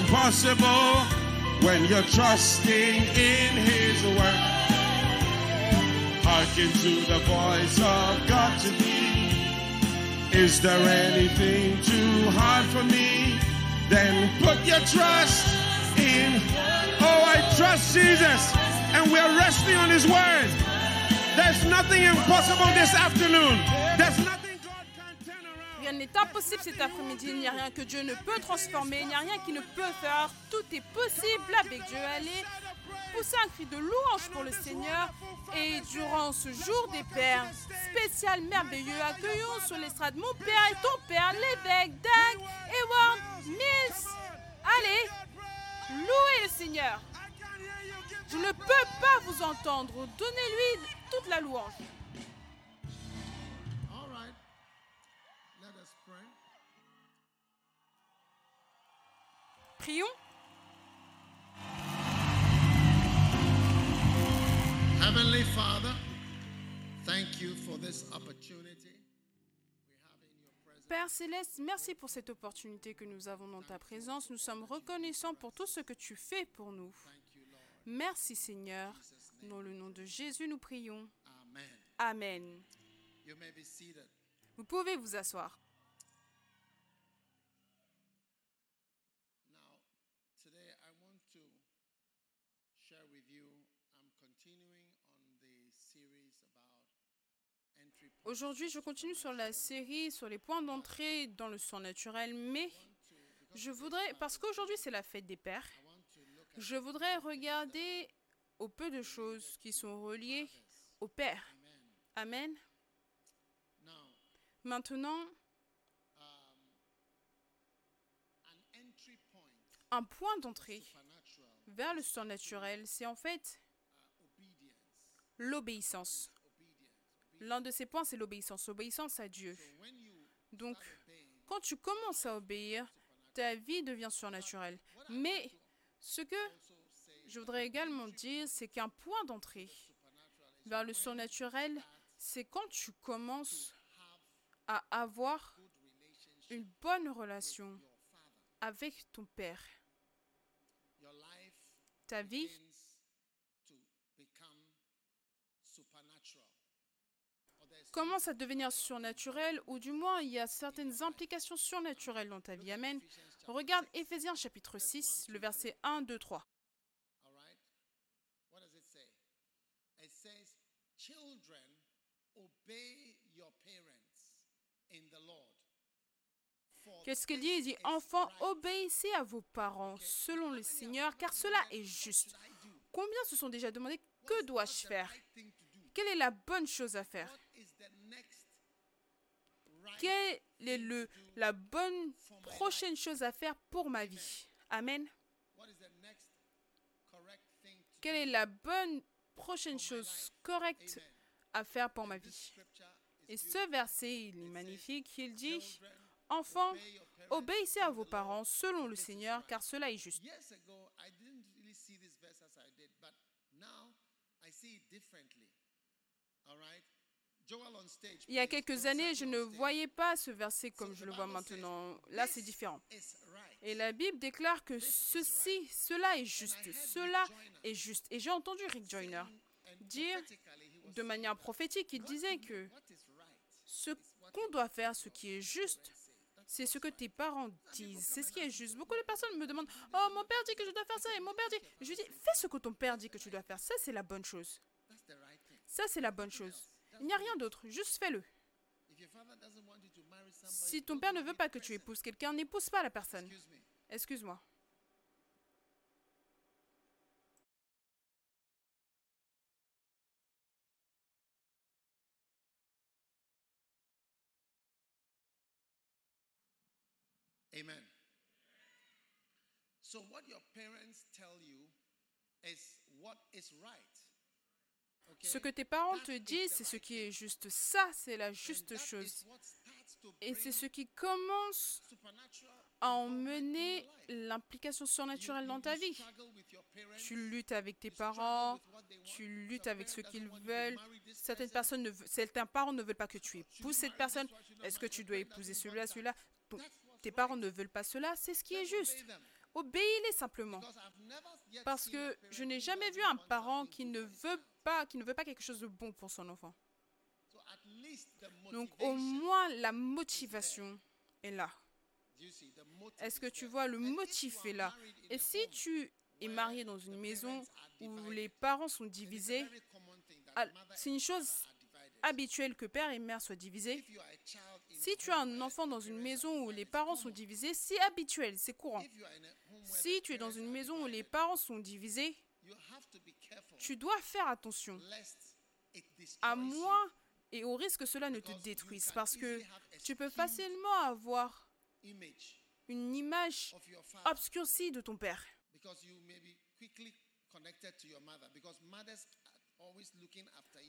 impossible when you're trusting in His word. Hearken to the voice of God to thee. Is there anything too hard for me? Then put your trust in. Oh, I trust Jesus, and we're resting on His word. There's nothing impossible this afternoon. There's nothing Impossible cet après-midi. Il n'y a rien que Dieu ne peut transformer. Il n'y a rien qui ne peut faire. Tout est possible avec Dieu. Allez, poussez un cri de louange pour le Seigneur. Et durant ce jour des pères, spécial merveilleux, accueillons sur l'estrade mon père et ton père, l'évêque Doug Eward Mills. Allez, louez le Seigneur. Je ne peux pas vous entendre. Donnez-lui toute la louange. Prions. Heavenly Father, thank you for this opportunity we have in your presence. Père céleste, merci pour cette opportunité que nous avons dans ta présence. Nous sommes reconnaissants pour tout ce que tu fais pour nous. Merci Seigneur. Dans le nom de Jésus, nous prions. Amen. Amen. You may be seated. Vous pouvez vous asseoir. Now, today I want to share with you, I'm continuing on the series about entry points. Aujourd'hui, je continue sur la série sur les points d'entrée dans le sang naturel, mais je voudrais, parce qu'aujourd'hui c'est la fête des pères, je voudrais regarder au peu de choses qui sont reliées au Père. Amen. Maintenant, un point d'entrée vers le sang naturel, c'est en fait l'obéissance. L'un de ces points, c'est l'obéissance. Obéissance à Dieu. Donc, quand tu commences à obéir, ta vie devient surnaturelle. Mais ce que je voudrais également dire, c'est qu'un point d'entrée vers le surnaturel, c'est quand tu commences à avoir une bonne relation avec ton Père. Ta vie commence à devenir surnaturelle, ou du moins il y a certaines implications surnaturelles dans ta vie. Amen. Regarde Éphésiens chapitre 6, le verset 1, 2, 3. All right? What does it say? It says, Children, obey your parents in the Lord. For Qu'est-ce qu'il dit? Il dit, Enfants, obéissez à vos parents selon le Seigneur, car cela est juste. Combien se sont déjà demandé, que dois-je faire? Quelle est la bonne chose à faire What is the next right Quelle est le, la bonne prochaine chose à faire pour ma vie Amen. Quelle est la bonne prochaine chose correcte à faire pour ma vie Et ce verset, il est magnifique. Il dit, Enfants, obéissez à vos parents selon le Seigneur, car cela est juste. Il y a quelques années, je ne voyais pas ce verset comme je le vois maintenant. Là, c'est "This différent. is right." Et la Bible déclare que ceci, cela est juste, cela est juste. Et j'ai entendu Rick Joyner dire de manière prophétique, il disait que ce qu'on doit faire, ce qui est juste, c'est ce que tes parents disent. C'est ce qui est juste. Beaucoup de personnes me demandent Oh, mon père dit que je dois faire ça, et mon père dit. Je dis Fais ce que ton père dit que tu dois faire. Ça, c'est la bonne chose. Ça, c'est la bonne chose. Il n'y a rien d'autre. Juste fais-le. Si ton père ne veut pas que tu épouses quelqu'un, n'épouse pas la personne. Excuse-moi. Amen. So what your parents tell you is what is right. Ce que tes parents te is disent, c'est ce qui est juste. Ça, c'est la juste chose. Et c'est ce qui commence à emmener l'implication surnaturelle dans ta vie. Tu luttes avec tes parents, tu luttes avec ce qu'ils veulent. Certaines person. personnes ne certains parents ne veulent pas que tu épouses cette personne. Est-ce que tu dois épouser celui-là, celui-là? Tes parents ne veulent pas cela, c'est ce qui est juste. Obéis-les simplement. Parce que je n'ai jamais vu un parent qui ne veut pas, qui ne veut pas quelque chose de bon pour son enfant. Donc au moins la motivation est là. Est-ce que tu vois, le motif est là? Et si tu es marié dans une maison où les parents sont divisés, ah, c'est une chose habituelle que père et mère soient divisés. Si tu as un enfant dans une maison où les parents sont divisés, c'est habituel, c'est courant. Si tu es dans une maison où les parents sont divisés, tu dois faire attention à moi et au risque que cela ne te détruise. parce que tu peux facilement avoir une image obscurcie de ton père.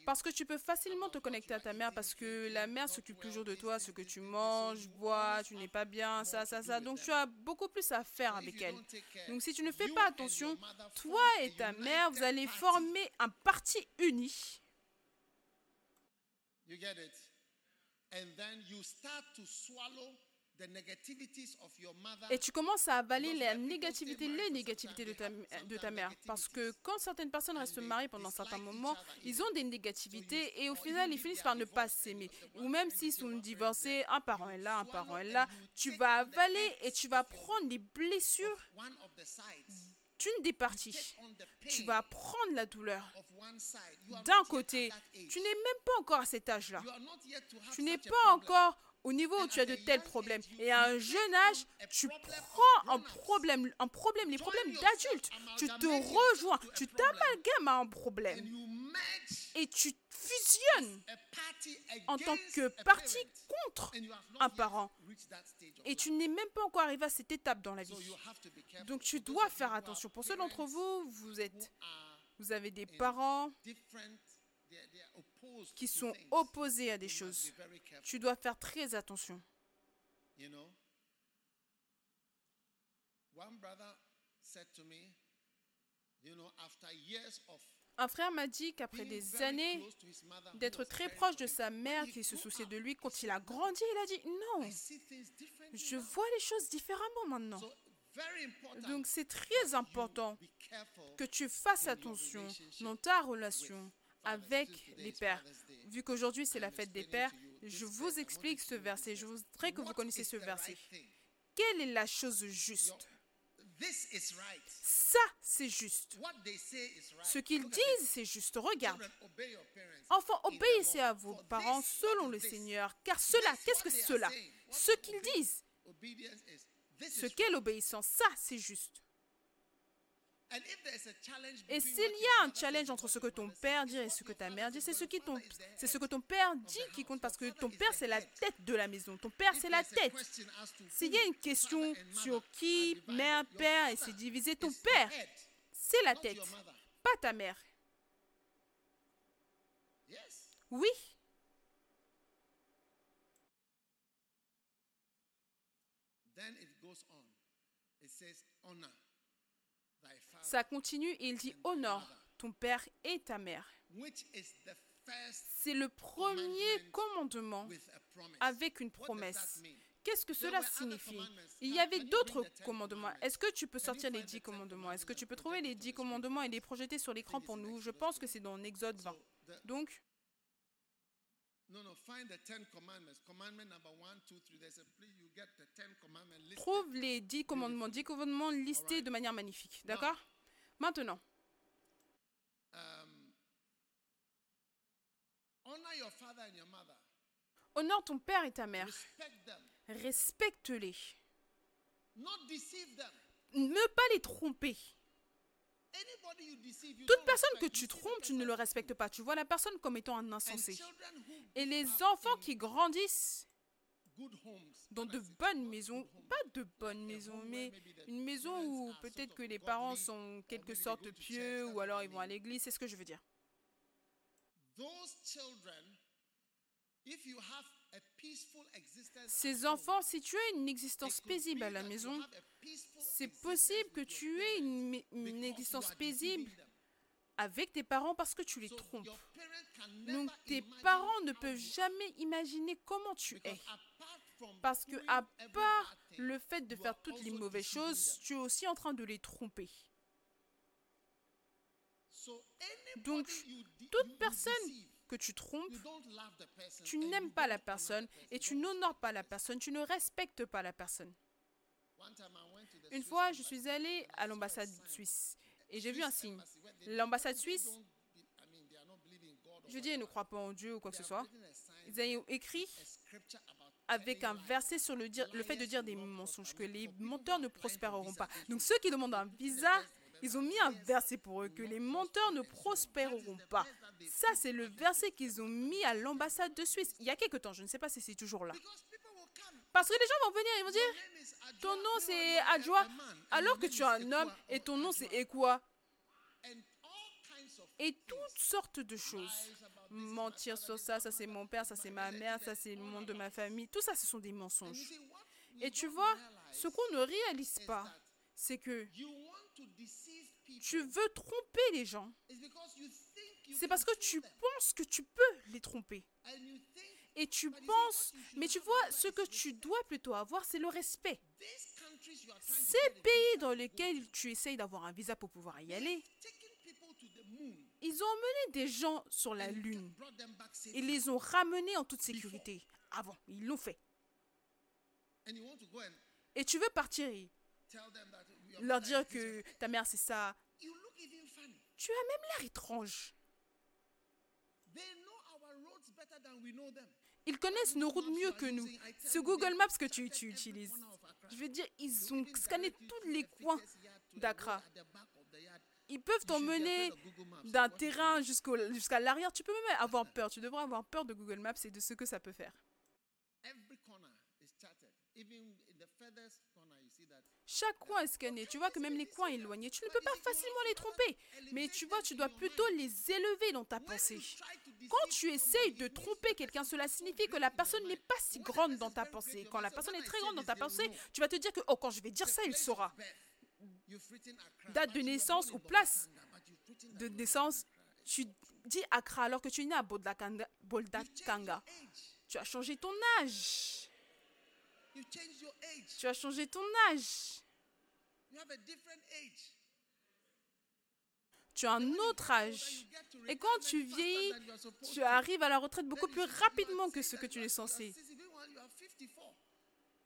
Parce que tu peux facilement te connecter à ta mère parce que la mère s'occupe toujours de toi, ce que tu manges, bois, tu n'es pas bien, ça, ça, ça. Donc tu as beaucoup plus à faire avec elle. Donc si tu ne fais pas attention, toi et ta mère, vous allez former un parti uni. You get it? And then you start to swallow et tu commences à avaler la négativité, les négativités de ta, de ta mère. Parce que quand certaines personnes restent mariées pendant un certain moment, ils ont des négativités et au final, ils finissent par ne pas s'aimer. Ou même s'ils sont divorcés, un parent est là, un parent est là, tu vas avaler et tu vas prendre les blessures d'une des parties. Tu vas prendre la douleur d'un côté. Tu n'es même pas encore à cet âge-là. Tu n'es pas encore au niveau où tu as de tels problèmes. Et à un jeune âge, tu prends un problème, un problème, les problèmes d'adultes. Tu te rejoins, tu t'amalgames à un problème. Et tu fusionnes en tant que parti contre un parent. Et tu n'es même pas encore arrivé à cette étape dans la vie. Donc tu dois faire attention. Pour ceux d'entre vous, vous êtes, vous avez des parents qui sont opposés à des choses. Tu dois faire très attention. Un frère m'a dit qu'après des années d'être très proche de sa mère qui se souciait de lui, quand il a grandi, il a dit non, je vois les choses différemment maintenant. Donc c'est très important que tu fasses attention dans ta relation avec les pères. Vu qu'aujourd'hui c'est la fête des pères, je vous explique ce verset. Je voudrais que vous connaissiez ce verset. Quelle est la chose juste? Ça, c'est juste. Ce qu'ils disent, c'est juste. Regarde. Enfants, obéissez à vos parents selon le Seigneur. Car cela, qu'est-ce que c'est cela? Ce qu'ils disent. Ce qu'est l'obéissance, ça, c'est juste. Et s'il y a un challenge entre ce que ton père dit et ce que ta mère dit, c'est ce, qui ton, c'est ce que ton père dit qui compte parce que ton père, c'est la tête de la maison. Ton père, c'est la tête. S'il y a une question sur qui, mère, père, et c'est divisé, ton père, c'est la tête, pas ta mère. Oui. Then it goes on. It says honor. Ça continue et il dit honore ton père et ta mère. C'est le premier commandement avec une promesse. Qu'est-ce que cela signifie? Il y avait d'autres commandements. Est-ce que tu peux sortir les dix commandements? Est-ce que tu peux trouver les dix commandements et les projeter sur l'écran pour nous? Je pense que c'est dans Exode 20. Donc, Trouve les dix commandements, dix commandements listés de manière magnifique. D'accord? Maintenant. Um, honore ton père et ta mère. Respecte-les. Ne pas les tromper. Toute personne que tu trompes, tu ne le respectes pas. Tu vois la personne comme étant un insensé. Et les enfants qui grandissent dans de bonnes maisons, pas de bonnes maisons, mais une maison où peut-être que les parents sont en quelque sorte pieux ou alors ils vont à l'église, c'est ce que je veux dire. Ces enfants, si tu as une existence paisible à la maison, c'est possible que tu aies une, une, existence paisible avec tes parents parce que tu les trompes. Donc tes parents ne peuvent jamais imaginer comment tu es. Parce que à part le fait de faire toutes les mauvaises choses, tu es aussi en train de les tromper. Donc, toute personne que tu trompes, tu n'aimes pas la personne et tu n'honores pas la personne, tu ne respectes pas la personne. Une fois, je suis allée à l'ambassade suisse et j'ai vu un signe. L'ambassade suisse, je dis, ils ne croient pas en Dieu ou quoi que ce soit. Ils ont écrit avec un verset sur le, dire, le fait de dire des mensonges, que les menteurs ne prospéreront pas. Donc ceux qui demandent un visa, ils ont mis un verset pour eux, que les menteurs ne prospéreront pas. Ça, c'est le verset qu'ils ont mis à l'ambassade de Suisse. Il y a quelque temps, je ne sais pas si c'est toujours là. Parce que les gens vont venir, ils vont dire, ton nom c'est Adjoa, alors que tu es un homme et ton nom c'est Ekwa. Et toutes sortes de choses. Mentir sur ça, ça c'est mon père, ça c'est ma mère, ça c'est le monde de ma famille. Tout ça, ce sont des mensonges. Et tu vois, ce qu'on ne réalise pas, c'est que tu veux tromper les gens. C'est parce que tu penses que tu peux les tromper. Et tu penses, mais tu vois, ce que tu dois plutôt avoir, c'est le respect. Ces pays dans lesquels tu essayes d'avoir un visa pour pouvoir y aller, ils ont emmené des gens sur la Lune. Ils les ont ramenés en toute sécurité. Avant, ils l'ont fait. Et tu veux partir et leur dire que ta mère c'est ça. Tu as même l'air étrange. Ils connaissent nos routes mieux que nous. Ce Google Maps que tu, utilises. Je veux dire, ils ont scanné tous les coins d'Accra. Ils peuvent t'emmener d'un terrain jusqu'à l'arrière. Tu peux même avoir peur. Tu devrais avoir peur de Google Maps et de ce que ça peut faire. Chaque coin est scanné. Tu vois que même les coins éloignés, tu ne peux pas facilement les tromper. Mais tu vois, tu dois plutôt les élever dans ta pensée. Quand tu essayes de tromper quelqu'un, cela signifie que la personne n'est pas si grande dans ta pensée. Quand la personne est très grande dans ta pensée, tu vas te dire que, oh, quand je vais dire ça, il saura. Date de naissance ou place de naissance, tu dis Accra alors que tu es né à Boldakanga. Tu as changé ton âge. Tu as changé ton âge. Tu as un autre âge. Et quand tu vieillis, tu arrives à la retraite beaucoup plus rapidement que ce que tu es censé.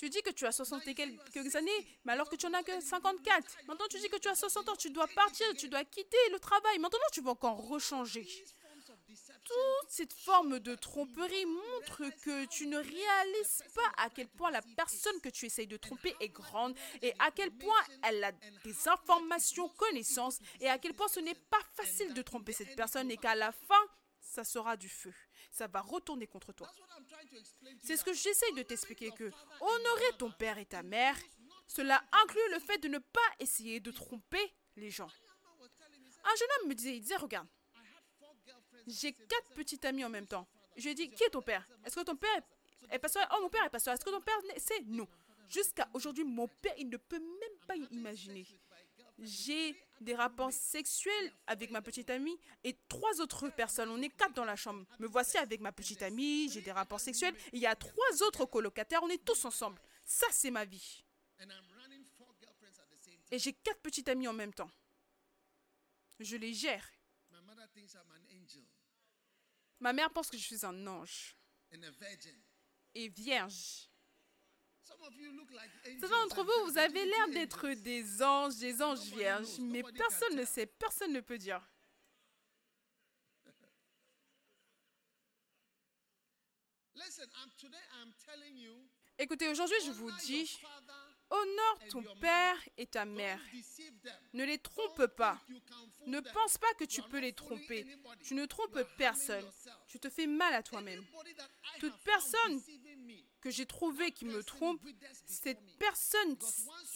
Tu dis que tu as 60 et quelques années, mais alors que tu n'en as que 54. Maintenant, tu dis que tu as 60 ans, tu dois partir, tu dois quitter le travail. Maintenant, tu vas encore rechanger toute cette forme de tromperie montre que tu ne réalises pas à quel point la personne que tu essayes de tromper est grande et à quel point elle a des informations, connaissances et à quel point ce n'est pas facile de tromper cette personne et qu'à la fin, ça sera du feu. Ça va retourner contre toi. C'est ce que j'essaye de t'expliquer que honorer ton père et ta mère, cela inclut le fait de ne pas essayer de tromper les gens. Un jeune homme me disait, il disait, regarde, j'ai quatre petites amies en même temps. Je lui ai dit, qui est ton père? Est-ce que ton père est pasteur? Oh, mon père est pasteur. Est-ce que ton père c'est Non. Jusqu'à aujourd'hui, mon père, il ne peut même pas imaginer. J'ai des rapports sexuels avec ma petite amie et trois autres personnes. On est quatre dans la chambre. Me voici avec ma petite amie, j'ai des rapports sexuels. il y a trois autres colocataires, on est tous ensemble. Ça, c'est ma vie. Et j'ai quatre petites amies en même temps. Je les gère. Ma mère pense que je suis un ange et vierge. Certains d'entre vous, vous avez l'air d'être des anges, des anges vierges, mais personne ne sait, personne ne peut dire. Écoutez, aujourd'hui, je vous dis, Honore ton père et ta mère. Ne les trompe pas. Ne pense pas que tu peux les tromper. Tu ne trompes personne. Tu te fais mal à toi-même. Toute personne que j'ai trouvé qui me trompe, cette personne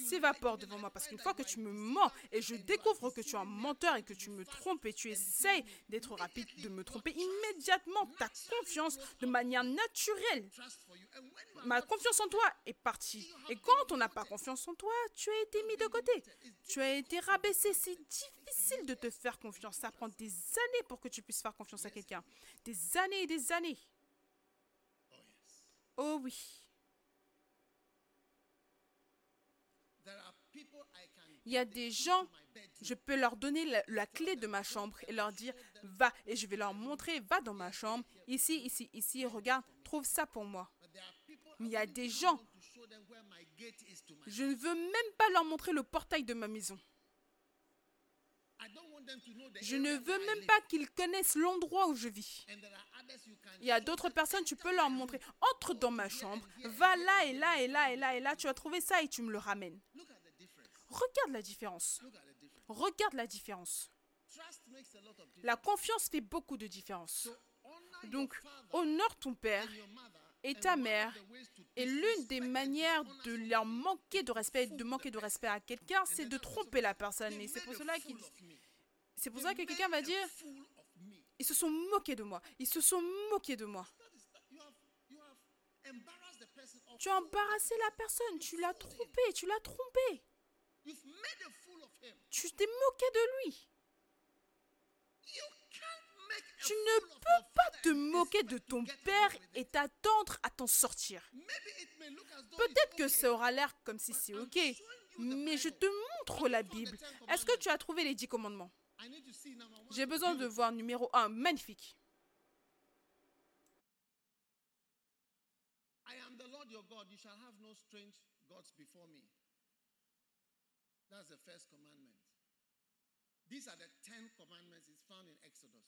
s'évapore devant moi. Parce qu'une fois que tu me mens et je découvre que tu es un menteur et que tu me trompes et tu essayes d'être rapide, de me tromper, immédiatement ta confiance de manière naturelle, ma confiance en toi est partie. Et quand on n'a pas confiance en toi, tu as été mis de côté. Tu as été rabaissé. C'est difficile de te faire confiance. Ça prend des années pour que tu puisses faire confiance à quelqu'un. Des années et des années. Oh oui. Il y a des gens, je peux leur donner la, clé de ma chambre et leur dire, va, et je vais leur montrer, va dans ma chambre, ici, ici, ici, regarde, trouve ça pour moi. Mais il y a des gens, je ne veux même pas leur montrer le portail de ma maison. Je ne veux même pas qu'ils connaissent l'endroit où je vis. Il y a d'autres personnes, tu "Enter peux leur montrer. room." Entre dans ma chambre, va là et là et là et là et là, tu as trouvé ça et tu me le ramènes. Regarde la différence. Regarde la différence. La confiance fait beaucoup de différence. Donc, honore ton père et ta mère Et l'une des manières de leur manquer de respect, de manquer de respect à quelqu'un, c'est de tromper la personne. Et c'est pour cela qu'il, c'est pour ça que quelqu'un va dire. Ils se sont moqués de moi. Ils se sont moqués de moi. Tu as embarrassé la personne, tu l'as trompé, tu l'as trompé. Tu t'es moqué de lui. Tu ne peux pas te moquer de ton père et t'attendre à t'en sortir. Peut-être que ça aura l'air comme si c'est ok, mais je te montre la Bible. Est-ce que tu as trouvé les dix commandements? I need to see number one. J'ai besoin de voir numéro un, magnifique. I am the Lord your God. You shall have no strange gods before me. That's the first commandment. These are the ten commandments. It's found in Exodus.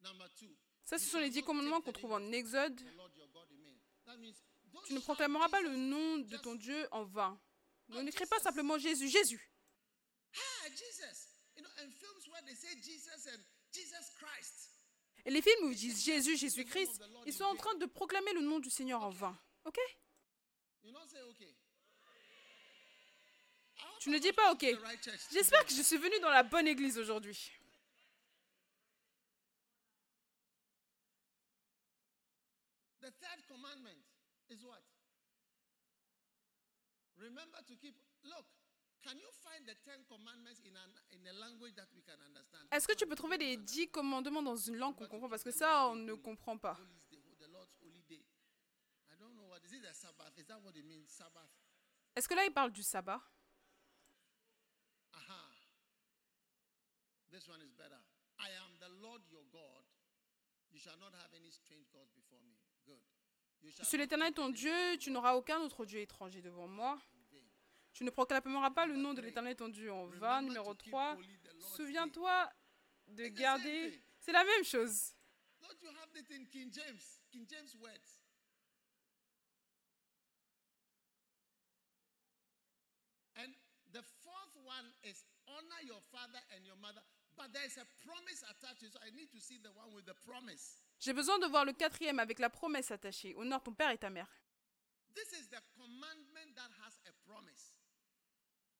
Number two. Ça, ce sont les dix commandements qu'on trouve en Exode. Tu ne proclameras pas le nom de ton Dieu en vain. Ne n'écris pas simplement Jésus, Jésus. Ah, Jesus. Et les films où ils disent Jésus, Jésus-Christ, ils sont en train de proclamer le nom du Seigneur en vain. Ok? Tu ne dis pas ok. J'espère que je suis venu dans la bonne église aujourd'hui. Est-ce que tu peux trouver les dix commandements dans une langue qu'on comprend? Parce que ça, on ne comprend pas. Holy day, the Lord's holy day. I don't know what is it. The Sabbath? Is that what it means? Sabbath? Est-ce que là, il parle du sabbat? Aha. This one is better. I am the Lord your God. You shall not have any strange gods before me. Good. You Je suis l'Éternel ton Dieu, tu n'auras aucun autre Dieu étranger devant moi. Tu ne proclameras pas le nom de l'Éternel ton Dieu en vain. Numéro 3. Souviens-toi de garder. C'est la même chose. J'ai besoin de voir le quatrième avec la promesse attachée. Honore ton père et ta mère. This is the commandment that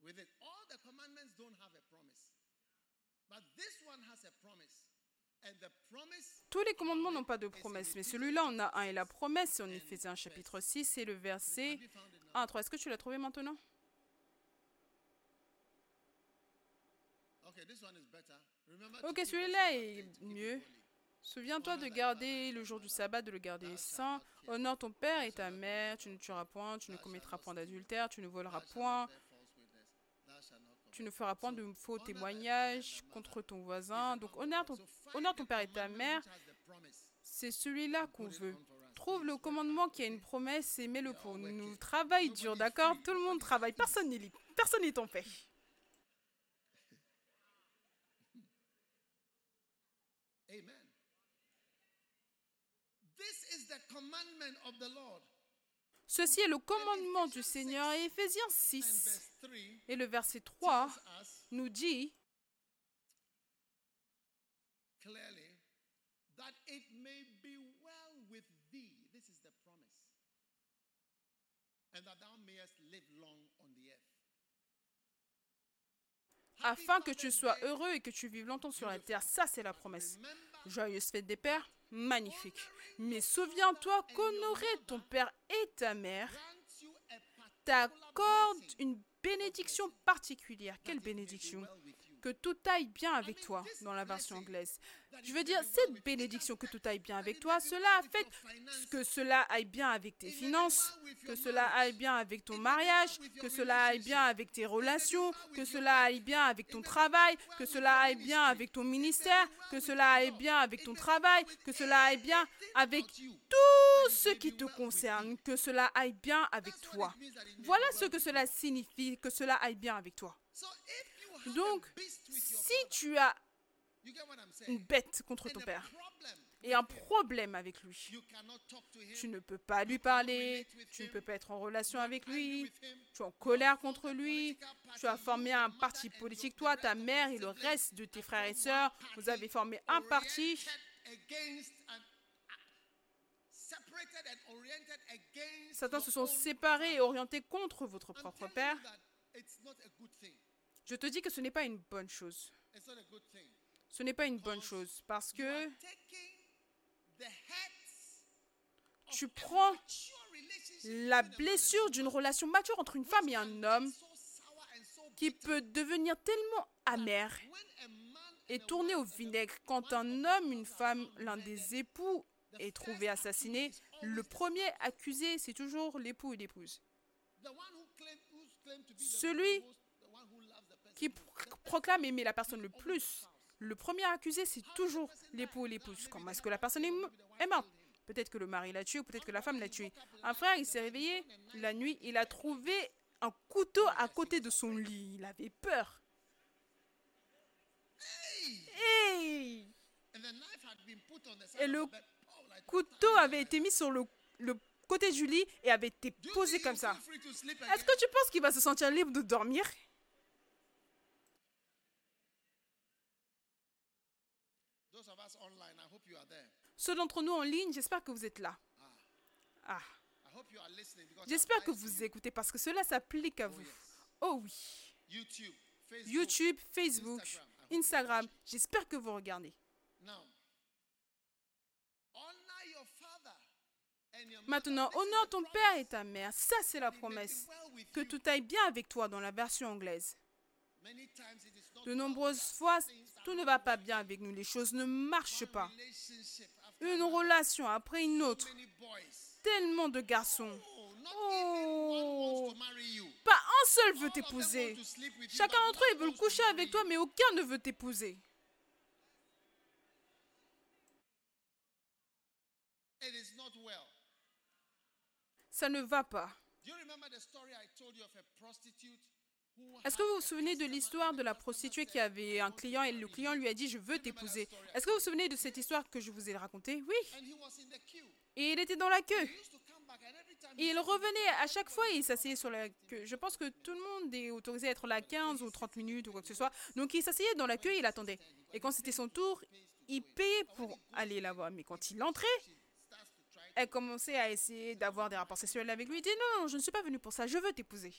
with it. All the commandments don't have a promise. But this one has a promise. And the promise Tous les commandements n'ont pas de promesse, mais celui-là en a un. Et la promesse, c'est en Éphésiens chapitre 6, c'est le verset have you found it now? 1 3. Est-ce que tu l'as trouvé maintenant? Ok, celui-là est mieux. Souviens-toi de garder le jour du sabbat, de le garder saint. Honore ton père et ta mère. Tu ne tueras point, tu ne commettras point d'adultère, tu ne voleras point, tu ne feras point de faux témoignages contre ton voisin. Donc honore ton, honore ton père et ta mère. C'est celui-là qu'on veut. Trouve le commandement qui a une promesse et mets-le pour nous. Travaille dur, d'accord? Tout le monde travaille. Personne n'est libre. Personne n'est en paix. Amen. Ceci est le commandement du Seigneur. Et Éphésiens And 6 verse 3 et le verset 3 tells us nous dit afin que tu sois heureux et que tu vives longtemps sur la terre. Ça, c'est la promesse. Joyeuse fête des pères, magnifique. Mais souviens-toi qu'honorer ton père et ta mère t'accorde une bénédiction particulière. Quelle bénédiction que tout aille bien avec toi dans la version anglaise. Je veux dire, cette bénédiction que tout aille bien avec toi, cela fait que cela aille bien avec tes finances, que cela aille bien avec ton mariage, que cela aille bien avec tes relations, que cela aille bien avec ton travail, que cela aille bien avec ton ministère, que cela aille bien avec ton travail, que cela aille bien avec tout ce qui te concerne, que cela aille bien avec toi. Voilà ce que cela signifie, que cela aille bien avec toi. Donc, si tu as une bête contre ton père. et un problème avec lui, tu ne peux pas lui parler, tu ne peux pas être en relation avec lui, tu es en colère contre lui, tu as formé un parti politique, toi, ta mère et le reste de tes frères et sœurs, vous avez formé un parti. Certains se sont séparés et orientés contre votre propre père. Je te dis que ce n'est pas une bonne chose. Ce n'est pas une bonne chose parce que tu prends la blessure d'une relation mature entre une femme et un homme qui peut devenir tellement amère et tourner au vinaigre quand un homme, une femme, l'un des époux est trouvé assassiné. Le premier accusé, c'est toujours l'époux et l'épouse. Celui qui proclame aimer la personne le plus, le premier accusé, c'est toujours l'époux ou l'épouse. Comment est-ce que la personne est morte Peut-être que le mari l'a tué ou peut-être que la femme l'a tué. Un frère, il s'est réveillé la nuit, il a trouvé un couteau à côté de son lit. Il avait peur. Et le couteau avait été mis sur le côté du lit et avait été posé comme ça. Est-ce que tu penses qu'il va se sentir libre de dormir? Ceux d'entre nous en ligne, j'espère que vous êtes là. Ah. J'espère que vous écoutez parce que cela s'applique à vous. Oh oui. YouTube, Facebook, Instagram, j'espère que vous regardez. Maintenant, honore ton père et ta mère. Ça, c'est la promesse. Que tout aille bien avec toi dans la version anglaise. De nombreuses fois, tout ne va pas bien avec nous. Les choses ne marchent pas. Une relation après une autre. Tellement de garçons. Oh, pas un seul veut t'épouser. Chacun d'entre eux veut coucher avec toi, mais aucun ne veut t'épouser. Ça ne va pas. Est-ce que vous vous souvenez de l'histoire de la prostituée qui avait un client et le client lui a dit je veux t'épouser? Est-ce que vous vous souvenez de cette histoire que je vous ai racontée? Oui. Et il était dans la queue. Et il revenait à chaque fois et il s'asseyait sur la queue. Je pense que tout le monde est autorisé à être là 15 ou 30 minutes ou quoi que ce soit. Donc il s'asseyait dans la queue il attendait. Et quand c'était son tour, il payait pour aller la voir. Mais quand il entrait, elle commençait à essayer d'avoir des rapports sexuels avec lui. Il dit non, non, je ne suis pas venu pour ça, je veux t'épouser.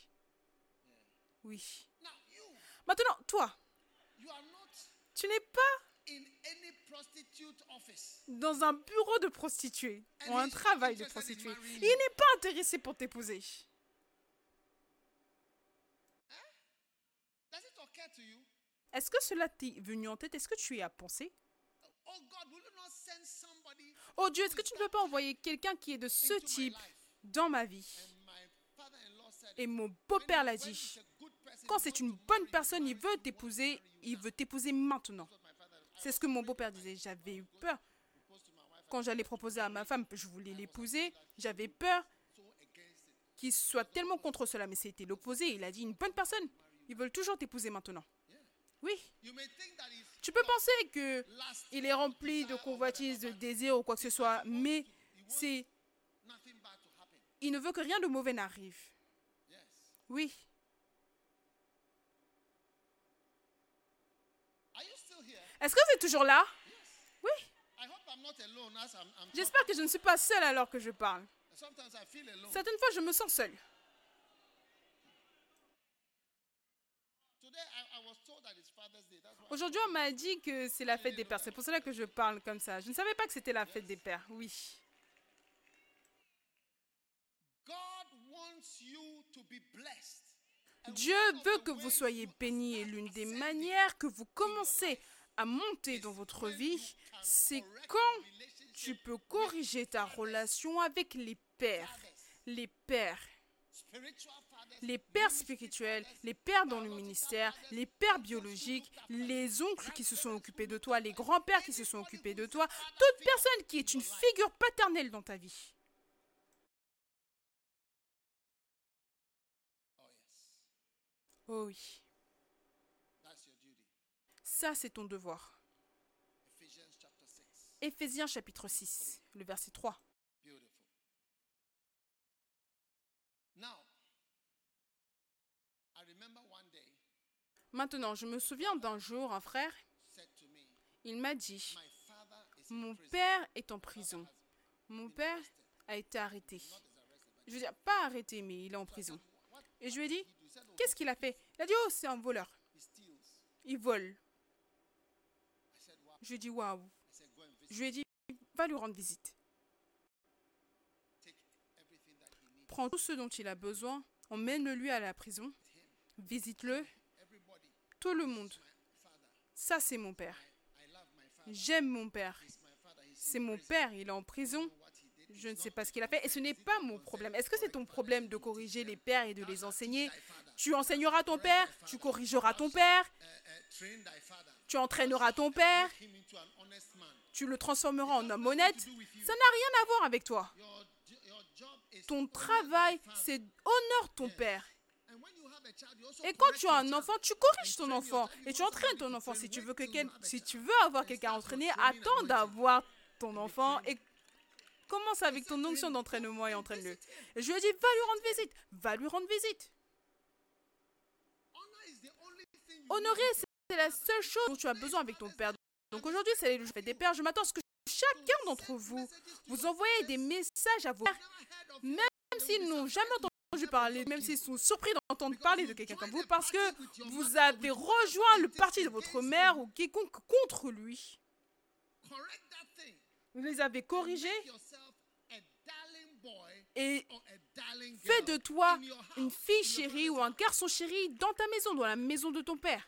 Oui. Maintenant, toi, tu n'es pas dans un bureau de prostituée ou un travail de prostituée. Il n'est pas intéressé pour t'épouser. Est-ce que cela t'est venu en tête? Est-ce que tu y as pensé? Oh Dieu, est-ce que tu ne peux pas envoyer quelqu'un qui est de ce type dans ma vie? Et mon beau-père l'a dit. Quand c'est une bonne personne, il veut t'épouser, il veut t'épouser maintenant. C'est ce que mon beau-père disait. J'avais eu peur. Quand j'allais proposer à ma femme, je voulais l'épouser, j'avais peur qu'il soit tellement contre cela, mais c'était l'opposé. Il a dit une bonne personne, ils veulent toujours t'épouser maintenant. Oui. Tu peux penser que il est rempli de convoitises, de désirs ou quoi que ce soit, mais c'est il ne veut que rien de mauvais n'arrive. Oui. Est-ce que vous êtes toujours là? Oui. J'espère que je ne suis pas seule alors que je parle. Certaines fois, je me sens seule. Aujourd'hui, on m'a dit que c'est la fête des pères. C'est pour cela que je parle comme ça. Je ne savais pas que c'était la fête des pères. Oui. Dieu veut que vous soyez bénis et l'une des manières que vous commencez à monter dans votre vie, c'est quand tu peux corriger ta relation avec les pères. Les pères. Les pères spirituels, les pères dans le ministère, les pères biologiques, les oncles qui se sont occupés de toi, les grands-pères qui se sont occupés de toi, toute personne qui est une figure paternelle dans ta vie. Oh oui. C'est ton devoir. Éphésiens chapitre 6, le verset 3. Maintenant, je me souviens d'un jour, un frère, il m'a dit, mon père est en prison. Mon père a été arrêté. Je veux dire, pas arrêté, mais il est en prison. Et je lui ai dit, qu'est-ce qu'il a fait? Il a dit, oh, c'est un voleur. Il vole. Je lui ai dit, waouh. Je lui ai dit, va lui rendre visite. Prends tout ce dont il a besoin, emmène-le à la prison, visite-le, tout le monde. Ça, c'est mon père. J'aime mon père. C'est mon père, il est en prison. Je ne sais pas ce qu'il a fait et ce n'est pas mon problème. Est-ce que c'est ton problème de corriger les pères et de les enseigner? Tu enseigneras ton père, tu corrigeras ton père, tu entraîneras ton père, tu le transformeras en homme honnête. Ça n'a rien à voir avec toi. Ton travail, c'est honore ton père. Et quand tu as un enfant, tu corriges ton enfant et tu entraînes ton enfant. Si tu veux, que si tu veux avoir quelqu'un entraîné, attends d'avoir ton enfant et commence avec ton onction d'entraînement et entraîne-le. Je lui ai dit, va lui rendre visite. Va lui rendre visite. Honorer, c'est la seule chose dont tu as besoin avec ton père. Donc aujourd'hui, c'est le fais des pères. Je m'attends à ce que chacun d'entre vous, vous envoyez des messages à vos pères, même s'ils n'ont jamais entendu parler, même s'ils sont surpris d'entendre parler de quelqu'un comme vous, parce que vous avez rejoint le parti de votre mère ou quiconque contre lui. Vous les avez corrigés et fais de toi une fille chérie ou un garçon chéri dans ta maison, dans la maison de ton père.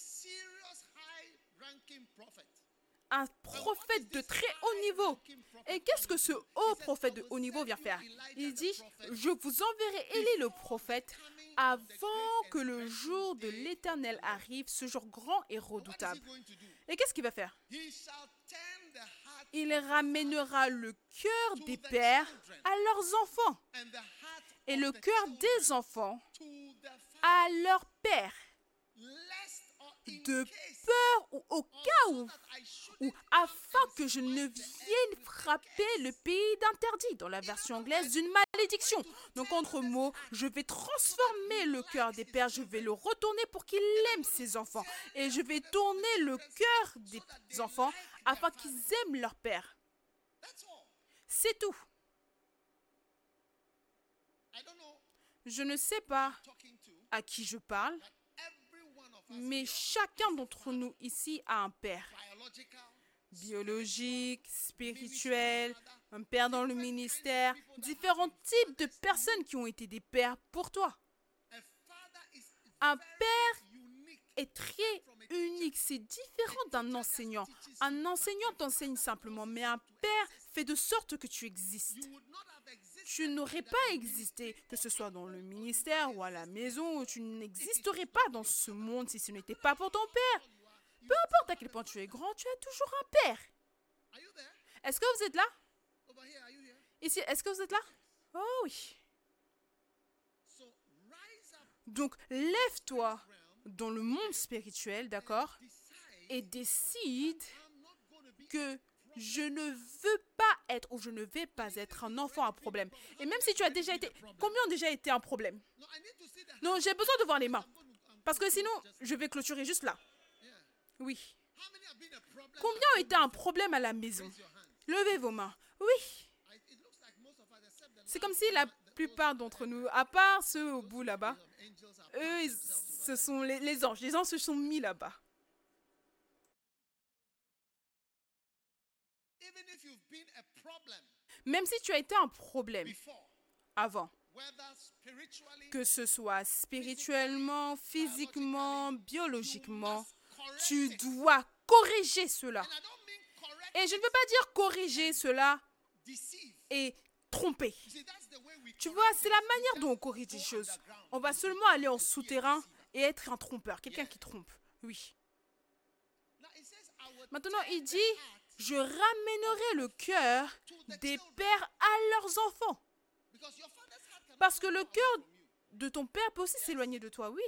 Un prophète de très haut niveau. Et qu'est-ce que ce haut prophète de haut niveau vient faire? Il dit, je vous enverrai Élie le prophète avant que le jour de l'Éternel arrive, ce jour grand et redoutable. Et qu'est-ce qu'il va faire? Il ramènera le cœur des pères à leurs enfants et le cœur des enfants à leurs pères de peur ou au cas où, ou afin que je ne vienne frapper le pays d'interdit, dans la version anglaise, d'une malédiction. Donc, entre mots, je vais transformer le cœur des pères, je vais le retourner pour qu'il aime ses enfants. Et je vais tourner le cœur des enfants afin qu'ils aiment leur père. C'est tout. Je ne sais pas à qui je parle, mais chacun d'entre nous ici a un père. Biologique, spirituel, un père dans le ministère, différents types de personnes qui ont été des pères pour toi. Un père est très unique, c'est différent d'un enseignant. Un enseignant t'enseigne simplement, mais un père fait de sorte que tu existes tu n'aurais pas existé, que ce soit dans le ministère ou à la maison, tu n'existerais pas dans ce monde si ce n'était pas pour ton père. Peu importe à quel point tu es grand, tu as toujours un père. Est-ce que vous êtes là? Ici, est-ce que vous êtes là? Oh oui. Donc, lève-toi dans le monde spirituel, d'accord? Et décide que je ne veux pas être ou je ne vais pas être un enfant à problème. Et même si tu as déjà été, combien ont déjà été un problème? Non, j'ai besoin de voir les mains. Parce que sinon, je vais clôturer juste là. Oui. Combien ont été un problème à la maison? Levez vos mains. Oui. C'est comme si la plupart d'entre nous, à part ceux au bout là-bas, eux, ce sont les, les anges. Les anges se sont mis là-bas. Même si tu as été un problème avant, que ce soit spirituellement, physiquement, biologiquement, tu dois corriger cela. Et je ne veux pas dire corriger cela et tromper. Tu vois, c'est la manière dont on corrige les choses. On va seulement aller en souterrain et être un trompeur, quelqu'un qui trompe. Oui. Maintenant, il dit, je ramènerai le cœur des pères à leurs enfants. Parce que le cœur de ton père peut aussi s'éloigner de toi, oui.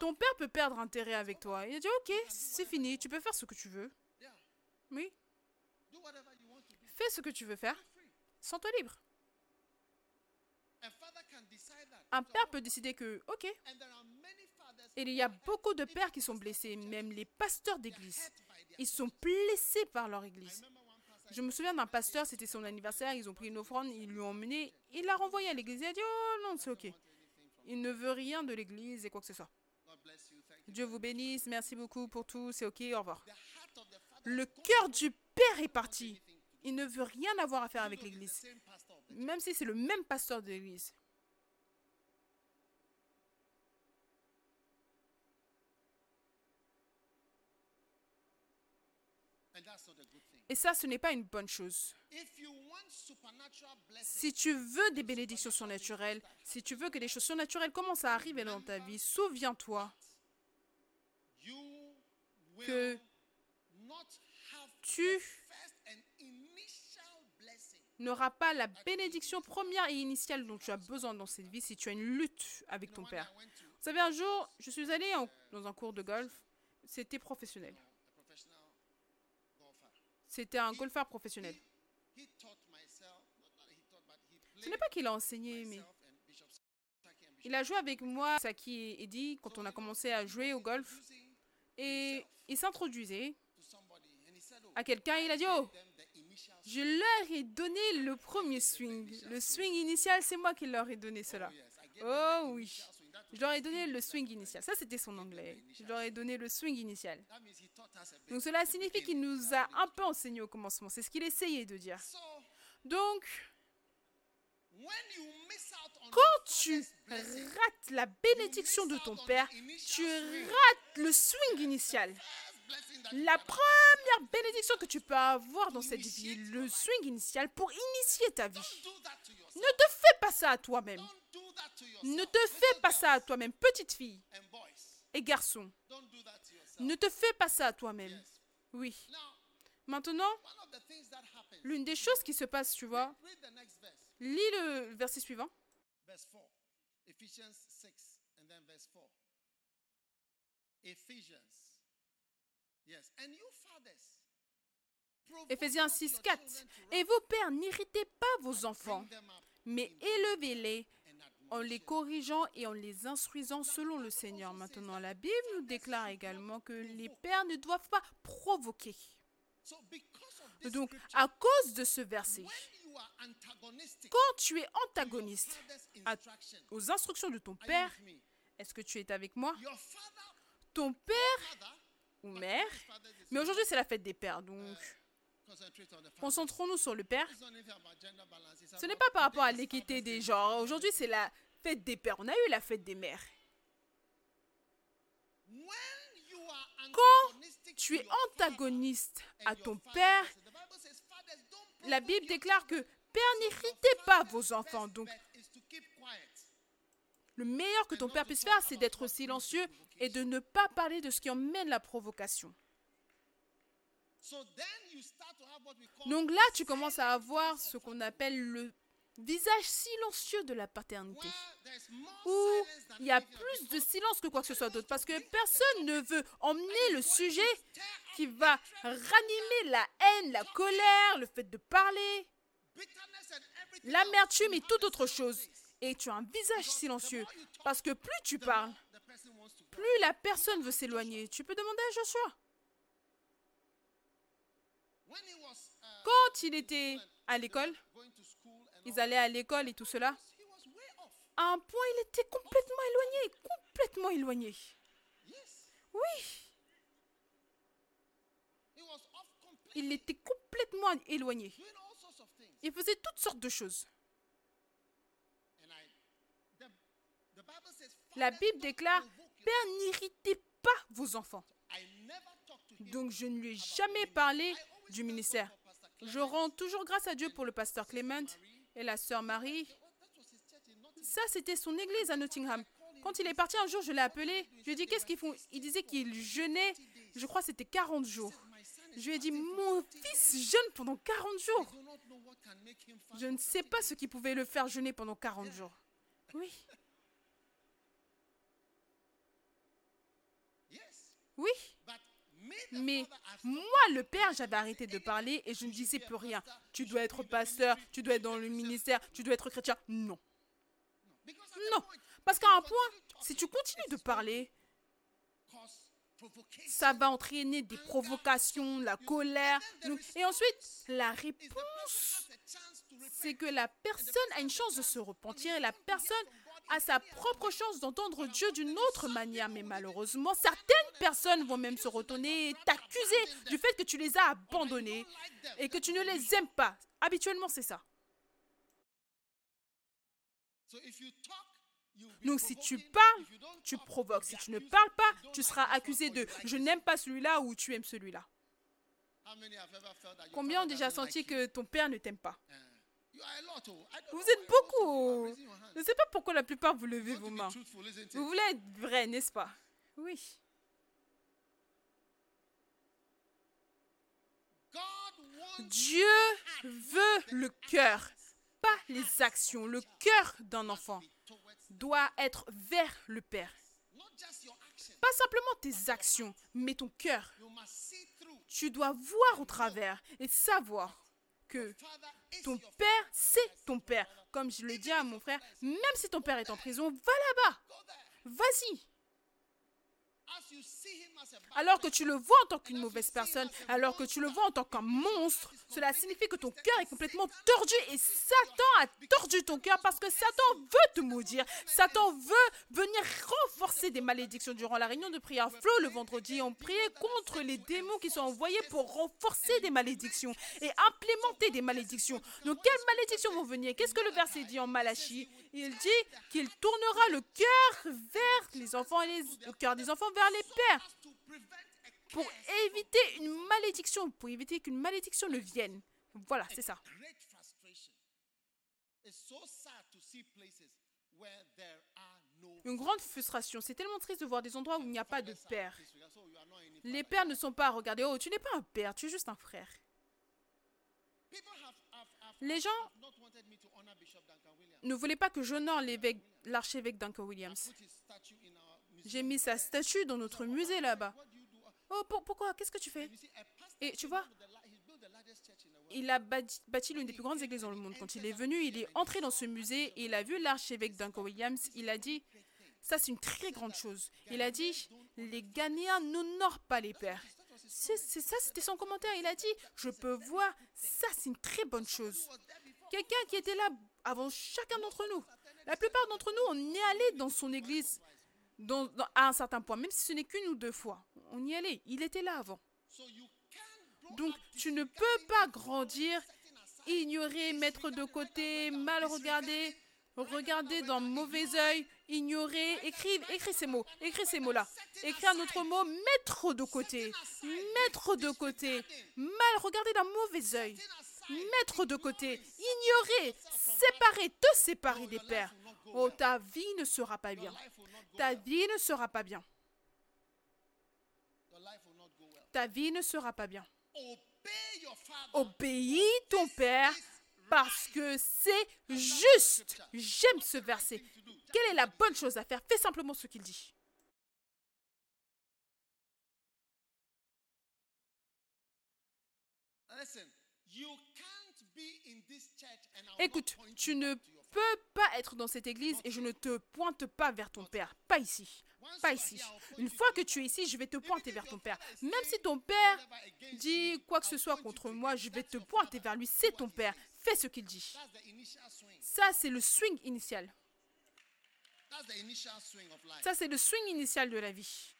Ton père peut perdre intérêt avec toi. Il a dit, ok, c'est fini, tu peux faire ce que tu veux. Oui, fais ce que tu veux faire. Sens-toi libre. Un père peut décider que, ok, et il y a beaucoup de pères qui sont blessés, même les pasteurs d'église. Ils sont blessés par leur église. Je me souviens d'un pasteur, c'était son anniversaire, ils ont pris une offrande, ils lui ont emmené, il l'a renvoyé à l'église. Il a dit, oh non, c'est ok. Il ne veut rien de l'église et quoi que ce soit. Dieu vous bénisse, merci beaucoup pour tout, c'est ok, au revoir. Le cœur du père est parti. Il ne veut rien avoir à faire avec l'église, même si c'est le même pasteur de l'église. And that's not a good thing. Et ça, ce n'est pas une bonne chose. Si tu veux des bénédictions surnaturelles, si tu veux que des choses surnaturelles commencent à arriver dans ta vie, souviens-toi que tu n'auras pas la bénédiction première et initiale dont tu as besoin dans cette vie si tu as une lutte avec ton père. Vous savez, un jour, je suis allée en- dans un cours de golf. C'était professionnel. C'était un golfeur professionnel. Ce n'est pas qu'il a enseigné, mais il a joué avec moi, Saki et Eddie, quand on a commencé à jouer au golf. Et il s'introduisait à quelqu'un. Il a dit, oh, je leur ai donné le premier swing. Le swing initial, c'est moi qui leur ai donné cela. Oh oui. Je leur ai donné le swing initial. Ça, c'était son anglais. Je leur ai donné le swing initial. Donc cela signifie qu'il nous a un peu enseigné au commencement. C'est ce qu'il essayait de dire. Donc, quand tu rates la bénédiction de ton père, tu rates le swing initial. La première bénédiction que tu peux avoir dans cette vie, le swing initial pour initier ta vie. Ne te fais pas ça à toi-même. Ne te fais pas ça à toi-même, petite fille et garçon. Ne te fais pas ça à toi-même. Oui. Maintenant, l'une des choses qui se passe, tu vois, lis le verset suivant. Verse 4. Ephesians 6 and then verse 4. Ephesians. Yes. And you fathers. provoke Éphésiens not 6, your 4. children to Et vos pères, n'irritez pas vos enfants, mais élevez-les en les corrigeant et en les instruisant selon le Seigneur. Maintenant, la Bible nous déclare également que les pères ne doivent pas provoquer. Donc, à cause de ce verset, quand tu es antagoniste aux instructions de ton père, est-ce que tu es avec moi? Ton père ou mère? Mais aujourd'hui, c'est la fête des pères, donc concentrons-nous sur le père. Ce n'est pas par rapport à l'équité des genres. Aujourd'hui, c'est la fête des pères. On a eu la fête des mères. Quand tu es antagoniste à ton père, la Bible déclare que. Père, n'irritez pas vos enfants. Donc, le meilleur que ton père puisse faire, c'est d'être silencieux et de ne pas parler de ce qui emmène la provocation. Donc là, tu commences à avoir ce qu'on appelle le visage silencieux de la paternité. Où il y a plus de silence que quoi que ce soit d'autre. Parce que personne ne veut emmener le sujet qui va ranimer la haine, la colère, le fait de parler, l'amertume et toute autre chose. Et tu as un visage silencieux. Parce que plus tu parles, plus la personne veut s'éloigner. Tu peux demander à Joshua. Quand il était à l'école, Ils allaient à l'école et tout cela. À un point, il était complètement éloigné, complètement éloigné. Oui, il était complètement éloigné. Il faisait toutes sortes de choses. La "Fathers, Bible déclare, Père, n'irritez pas vos enfants. Donc je ne lui ai jamais parlé du ministère. Je rends toujours grâce à Dieu pour le pasteur Clement et la sœur Marie. Ça, c'était son église à Nottingham. Quand il est parti un jour, je l'ai appelé. Je lui ai dit, qu'est-ce qu'ils font? Il disait qu'il jeûnait, je crois que c'était 40 jours. Je lui ai dit, mon 40 fils jeûne pendant 40 jours. Je ne sais 40 pas ce qui pouvait le faire jeûner pendant 40 jours. Oui, oui. Mais moi, le père, j'avais arrêté de parler et je ne disais plus rien. Tu dois être pasteur, tu dois être dans le ministère, tu dois être chrétien. Non. Non. Parce qu'à un point, si tu continues de parler, ça va entraîner des provocations, la colère. Et ensuite, la réponse, c'est que la personne a une chance de se repentir et la personne a sa propre chance d'entendre Dieu d'une autre manière. Mais malheureusement, certaines personnes vont même se retourner et t'accuser du fait que tu les as abandonnés et que tu ne les aimes pas. Habituellement, c'est ça. Donc si tu parles, tu provoques. Si tu ne parles pas, tu seras accusé de je n'aime pas celui-là ou tu aimes celui-là. Combien ont déjà senti que ton père ne t'aime pas? Vous êtes beaucoup. oh. Je ne sais pas pourquoi la plupart vous levez vos mains. Vous voulez être vrai, n'est-ce pas? Oui. Dieu veut le cœur, pas les actions. Le cœur d'un enfant doit être vers le Père. Pas simplement tes actions, mais ton cœur. Tu dois voir au travers et savoir que ton père, c'est ton père. Comme je le dis à mon frère, même si ton père est en prison, va là-bas. Vas-y. As you see him as a bad Alors que tu le vois en tant qu'une mauvaise personne, alors que tu le vois en tant qu'un monstre, cela signifie que ton cœur est complètement tordu et Satan a tordu ton cœur parce que Satan veut te maudire. Satan veut venir renforcer des malédictions. Durant la réunion de prière Flo le vendredi, on priait contre les démons qui sont envoyés pour renforcer des malédictions et implémenter des malédictions. Donc quelles malédictions vont venir? Qu'est-ce que le verset dit en Malachie Il dit qu'il tournera le cœur vers les enfants et le cœur des enfants vers les pères pour éviter une malédiction, pour éviter qu'une malédiction ne vienne. Voilà, c'est ça. Une grande frustration. C'est tellement triste de voir des endroits où il n'y a pas de père. Les pères ne sont pas à regarder. Oh, tu n'es pas un père, tu es juste un frère. Les gens ne voulaient pas que j'honore l'archevêque Duncan Williams. J'ai mis sa statue dans notre musée là-bas. Oh, pour- pourquoi? Qu'est-ce que tu fais? Et tu vois, il a bâti, l'une des plus grandes églises dans le monde. Quand il est venu, il est entré dans ce musée et il a vu l'archevêque Duncan Williams. Il a dit, ça c'est une très grande chose. Il a dit, les Ghanéens n'honorent pas les pères. C'est ça, c'était son commentaire. Il a dit, je peux voir, ça c'est une très bonne chose. Quelqu'un qui était là avant chacun d'entre nous. La plupart d'entre nous, on est allé dans son église dans- dans- à un certain point, même si ce n'est qu'une ou deux fois. On y allait. Il était là avant. Donc tu ne peux pas grandir, ignorer, mettre de côté, mal regarder, regarder d'un mauvais œil, ignorer, écrire, écrire ces mots, écrire ces mots-là. Écrire un autre mot, mettre de côté, mettre de côté, mal regarder d'un mauvais œil, mettre de côté, ignorer, séparer, te séparer des pères. Oh, ta vie ne sera pas bien. Ta vie ne sera pas bien. Ta vie ne sera pas bien. Obéis ton père parce que c'est juste. J'aime ce verset. Quelle est la bonne chose à faire? Fais simplement ce qu'il dit. Listen, you can't be in this church and I will Écoute, tu ne peux pas être dans cette église et je ne te pointe pas vers ton père. Pas ici. Pas ici. Une fois que tu es ici, je vais te pointer vers ton père. Même si ton père dit quoi que ce soit contre moi, je vais te pointer vers lui. C'est ton père. fais ce qu'il dit. Ça, c'est le swing initial. Ça, c'est le swing initial de la vie.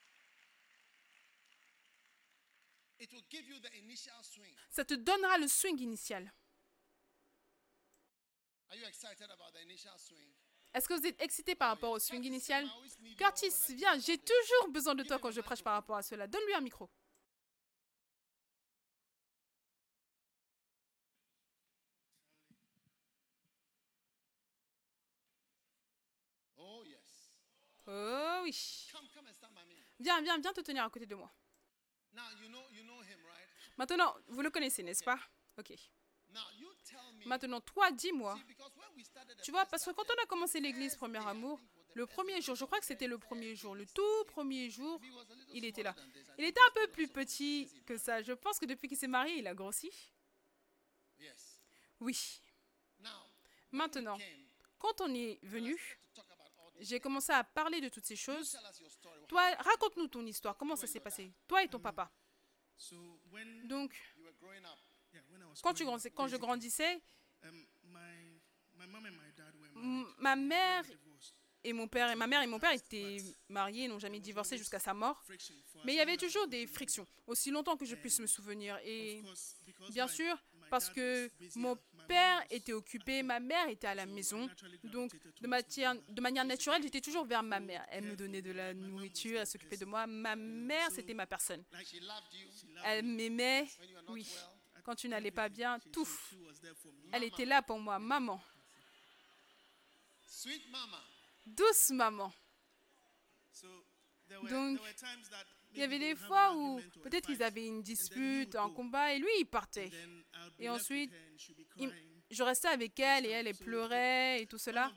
Ça te donnera le swing initial. Are you excited about the initial swing? Est-ce que vous êtes excité par rapport au swing initial? Curtis, viens, j'ai toujours besoin de toi quand je prêche par rapport à cela. Donne-lui un micro. Oh. Oh oui. Viens, viens, viens te tenir à côté de moi. Maintenant, vous le connaissez, n'est-ce pas? Ok. Maintenant, toi, dis-moi. Tu vois, parce que quand on a commencé l'église Premier Amour, le premier jour, je crois que c'était le premier jour, le tout premier jour, il était là. Il était un peu plus petit que ça. Je pense que depuis qu'il s'est marié, il a grossi. Oui. Maintenant, quand on est venu, j'ai commencé à parler de toutes ces choses. Toi, raconte-nous ton histoire. Comment ça s'est passé? Toi et ton papa. So when Donc, quand, tu je grandissais, ma mère et mon père et ma mère et mon père étaient mariés, n'ont jamais divorcé jusqu'à sa mort. Mais il y avait toujours des frictions, aussi longtemps que je puisse me souvenir. Et bien sûr, parce que mon père était occupé, ma mère était à la maison. Donc, de, matière, de manière naturelle, j'étais toujours vers ma mère. Elle me donnait de la nourriture, elle s'occupait de moi. Ma mère, c'était ma personne. Like, She loved you she loved Elle m'aimait, oui. Quand tu n'allais pas bien, She- tout. she- she was there for me. Elle était là pour moi, maman. Douce maman. So there were, Donc, Il y avait maybe des fois où peut-être qu'ils fight, avaient une and then he dispute, un combat, et lui, il partait. Et ensuite, her and she'd be il- crying. je restais avec elle et elle, elle pleurait et tout cela.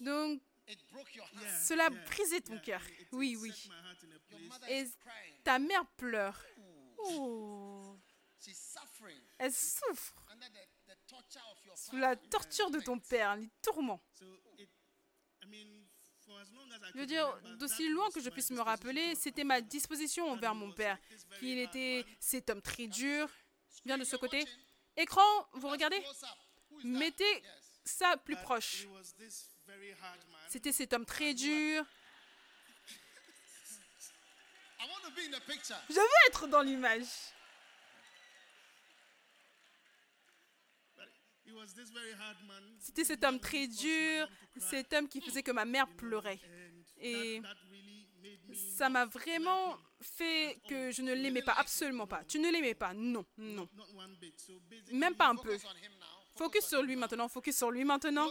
Donc, It broke your heart. yeah, cela brisait ton cœur. Oui, oui. Et is crying. ta mère pleure. Oh, elle souffre under the, the torture of your sous la torture de ton père, les tourments. So it, I mean, for as long as I Je veux dire, d'aussi loin que je puisse me rappeler, c'était my ma disposition envers mon père, qu'il était cet homme très dur. Viens de ce côté. Écran, vous regardez? Mettez ça plus proche. he was this very hard man. C'était cet homme très dur. I want to be in the picture. Je veux être dans l'image. C'était cet homme très dur, cet homme qui faisait que ma mère pleurait. Et ça m'a vraiment fait que je ne l'aimais pas, absolument pas. Tu ne l'aimais pas, non, non. Même pas un peu. Focus sur lui maintenant, focus sur lui maintenant.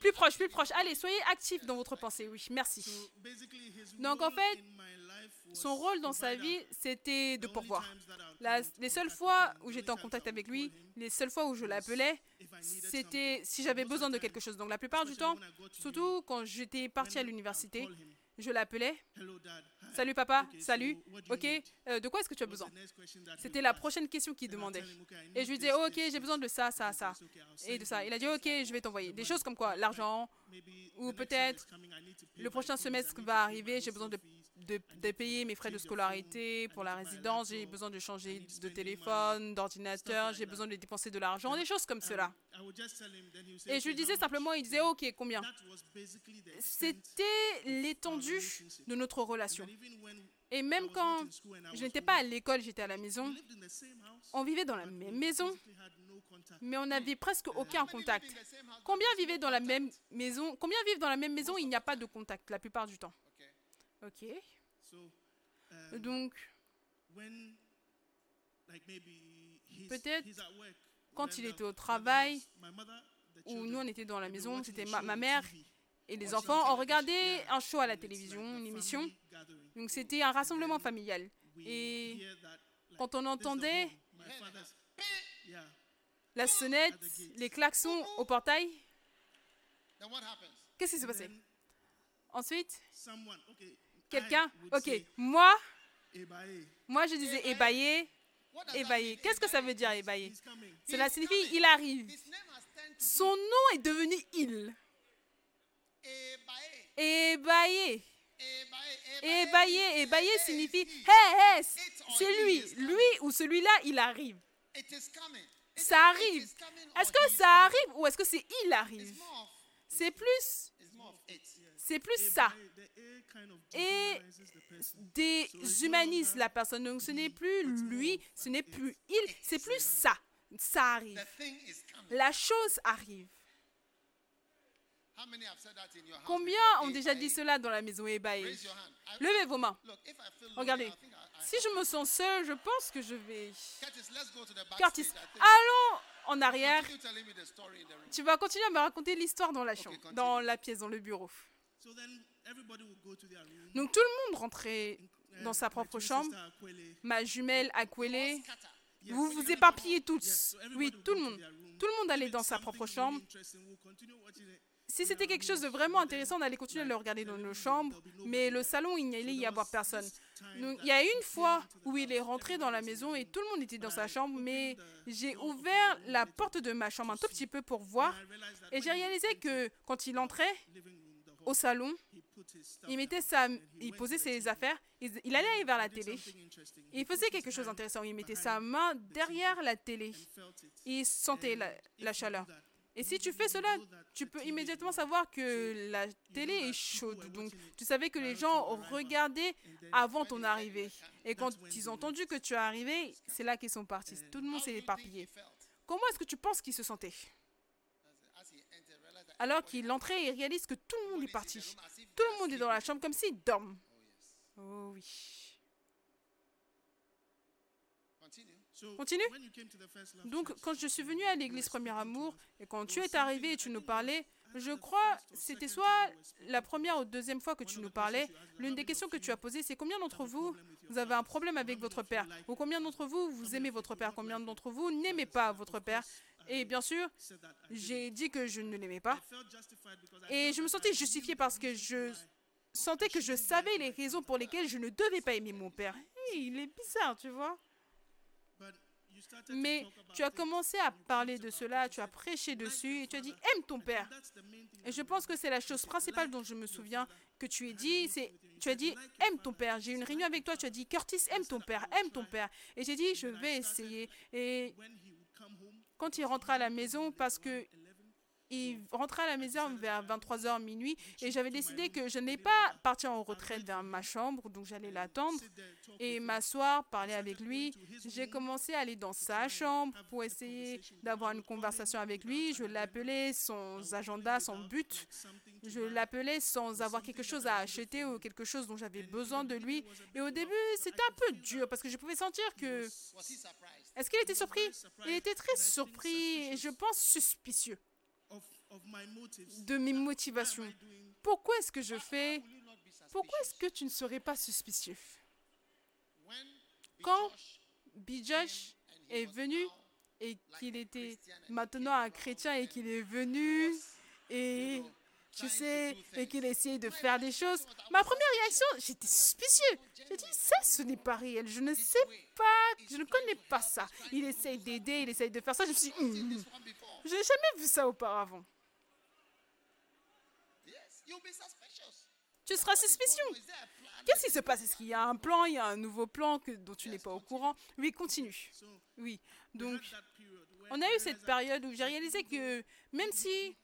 Plus proche, plus proche. Allez, soyez actifs dans votre pensée, oui, merci. Donc, en fait, Son rôle dans sa vie, c'était de pourvoir. les seules fois où j'étais en contact avec lui, les seules fois où je l'appelais, c'était si j'avais besoin de quelque chose. Donc la plupart du temps, surtout quand j'étais partie à l'université, je l'appelais. Salut papa, salut. Ok, euh, de quoi est-ce que tu as besoin? C'était la prochaine question qu'il demandait. Et je lui disais, ok, j'ai besoin de ça, ça, ça. Et de ça. Il a dit, ok, je vais t'envoyer. Des choses comme quoi? L'argent, ou peut-être le prochain semestre va arriver, j'ai besoin de. De, payer mes frais de scolarité pour la résidence, j'ai besoin de changer de téléphone, d'ordinateur, j'ai besoin de dépenser de l'argent, des choses comme cela. Et je lui "Okay, disais simplement, much?" il disait, ok, combien? C'était l'étendue de notre relation. Et même quand je n'étais pas à l'école, j'étais à la maison, on vivait dans la même maison, mais on n'avait presque aucun contact. Combien vivaient dans la même maison? Combien vivent dans la même maison? Il n'y a pas de contact la plupart du temps. Okay. Ok. So um, Donc, when like maybe he's, Peut-être he's at work, quand il était au the travail, house, my mother, the ou children, nous on était dans la maison, watching c'était a ma, show ma on mère et les enfants, on television. regardait un show à la télévision, une émission. family gathering. Donc c'était un rassemblement familial. We Et quand on entendait la sonnette, les klaxons au portail, Then what happens? qu'est-ce qui s'est passé? Ensuite, quelqu'un, ok, moi, "Ebae, moi je disais ébaillé? Qu'est-ce que ça veut dire ébaillé. Cela signifie il arrive. Son nom est devenu il. Ébaillé. Ébaillé, ébaillé signifie he. hey, c'est lui, lui ou celui-là, il arrive. Ça arrive. Est-ce que ça arrive ou est-ce que c'est il arrive? C'est plus, c'est plus ça. Et déshumanise la personne. Donc ce n'est plus lui, ce n'est plus il, c'est plus ça. Ça arrive. La chose arrive. Combien ont déjà dit cela dans la maison ébaye Levez vos mains. Regardez. Si je me sens seul, je pense que je vais. Curtis, allons en arrière. Tu vas continuer à me raconter l'histoire dans la chambre, dans la pièce, dans le bureau. Donc tout le monde rentrait dans sa propre chambre. Ma jumelle Aquele. Vous vous éparpillez tous. Oui, tout le monde. Tout le monde allait dans sa propre chambre. Si c'était quelque chose de vraiment intéressant, on allait continuer à le regarder dans nos chambres, mais le salon, il n'y allait y avoir personne. Donc, il y a une fois où il est rentré dans la maison et tout le monde était dans sa chambre, mais j'ai ouvert la porte de ma chambre un tout petit peu pour voir, et j'ai réalisé que quand il entrait au salon, il mettait sa, il posait ses affaires, il allait vers la télé, il faisait quelque chose d'intéressant. Il mettait sa main derrière la télé, il sentait la chaleur. Et si tu fais cela, tu peux immédiatement savoir que la télé est chaude. Donc, tu savais que les gens regardaient avant ton arrivée. Et quand ils ont entendu que tu es arrivé, c'est là qu'ils sont partis. Tout le monde s'est éparpillé. Comment est-ce que tu penses qu'il se sentait Alors qu'il entrait et réalise que tout le monde est parti. Tout le monde est dans la chambre comme s'il dorme. Oh oui. Continue. Donc, quand je suis venue à l'église Premier Amour, et quand tu es arrivé et tu nous parlais, je crois c'était soit la première ou deuxième fois que tu nous parlais, l'une des questions que tu as posées, c'est combien d'entre vous, vous avez un problème avec votre père? Ou combien d'entre vous, vous aimez votre père? Combien d'entre vous n'aimez pas votre père? Et bien sûr, j'ai dit que je ne l'aimais pas. Et je me sentais justifiée parce que je sentais que je savais les raisons pour lesquelles je ne devais pas aimer mon père. il est bizarre, tu vois. Mais tu as commencé à parler de cela, tu as prêché dessus et tu as dit aime ton père. Et je pense que c'est la chose principale dont je me souviens que tu as dit, c'est tu as dit aime ton père. J'ai eu une réunion avec toi, tu as dit Curtis aime ton père, aime ton père. Et j'ai dit je vais essayer. Et quand il rentra à la maison, parce que il rentrait à la maison vers 23h minuit et j'avais décidé que je n'allais pas partir en retraite vers ma chambre, donc j'allais l'attendre et m'asseoir, parler avec lui. J'ai commencé à aller dans sa chambre pour essayer d'avoir une conversation avec lui. Je l'appelais sans agenda, sans but. Je l'appelais sans avoir quelque chose à acheter ou quelque chose dont j'avais besoin de lui. Et au début, c'était un peu dur parce que je pouvais sentir que... Est-ce qu'il était surpris? Il était très surpris et je pense suspicieux de mes motivations. Pourquoi est-ce que je fais? Pourquoi est-ce que tu ne serais pas suspicieux? Quand Bijosh est venu et qu'il était maintenant un chrétien et qu'il est venu et tu sais, et qu'il essayait de faire des choses. Ma première réaction, j'étais suspicieux. J'ai dit, ça, ce n'est pas réel. Je ne sais pas, je ne connais pas ça. Il essaye d'aider, il essaye de faire ça. Je me suis dit, hum, je n'ai jamais vu ça auparavant. Tu seras suspicieux. Qu'est-ce qui se passe? Est-ce qu'il y a un plan? Il y a un nouveau plan que, dont tu n'es pas au courant? Oui, continue. Oui. Donc, on a eu cette période où j'ai réalisé que même si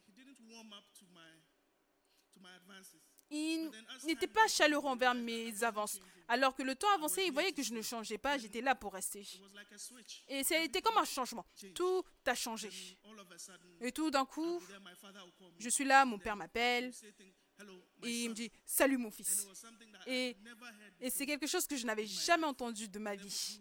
il n'était pas chaleureux envers mes avances. Alors que le temps avançait, il voyait que je ne changeais pas, j'étais là pour rester. Et ça a été comme un changement. Tout a changé. Et tout d'un coup, je suis là, mon père m'appelle, et il me dit Salut mon fils. Et, et c'est quelque chose que je n'avais jamais entendu de ma vie.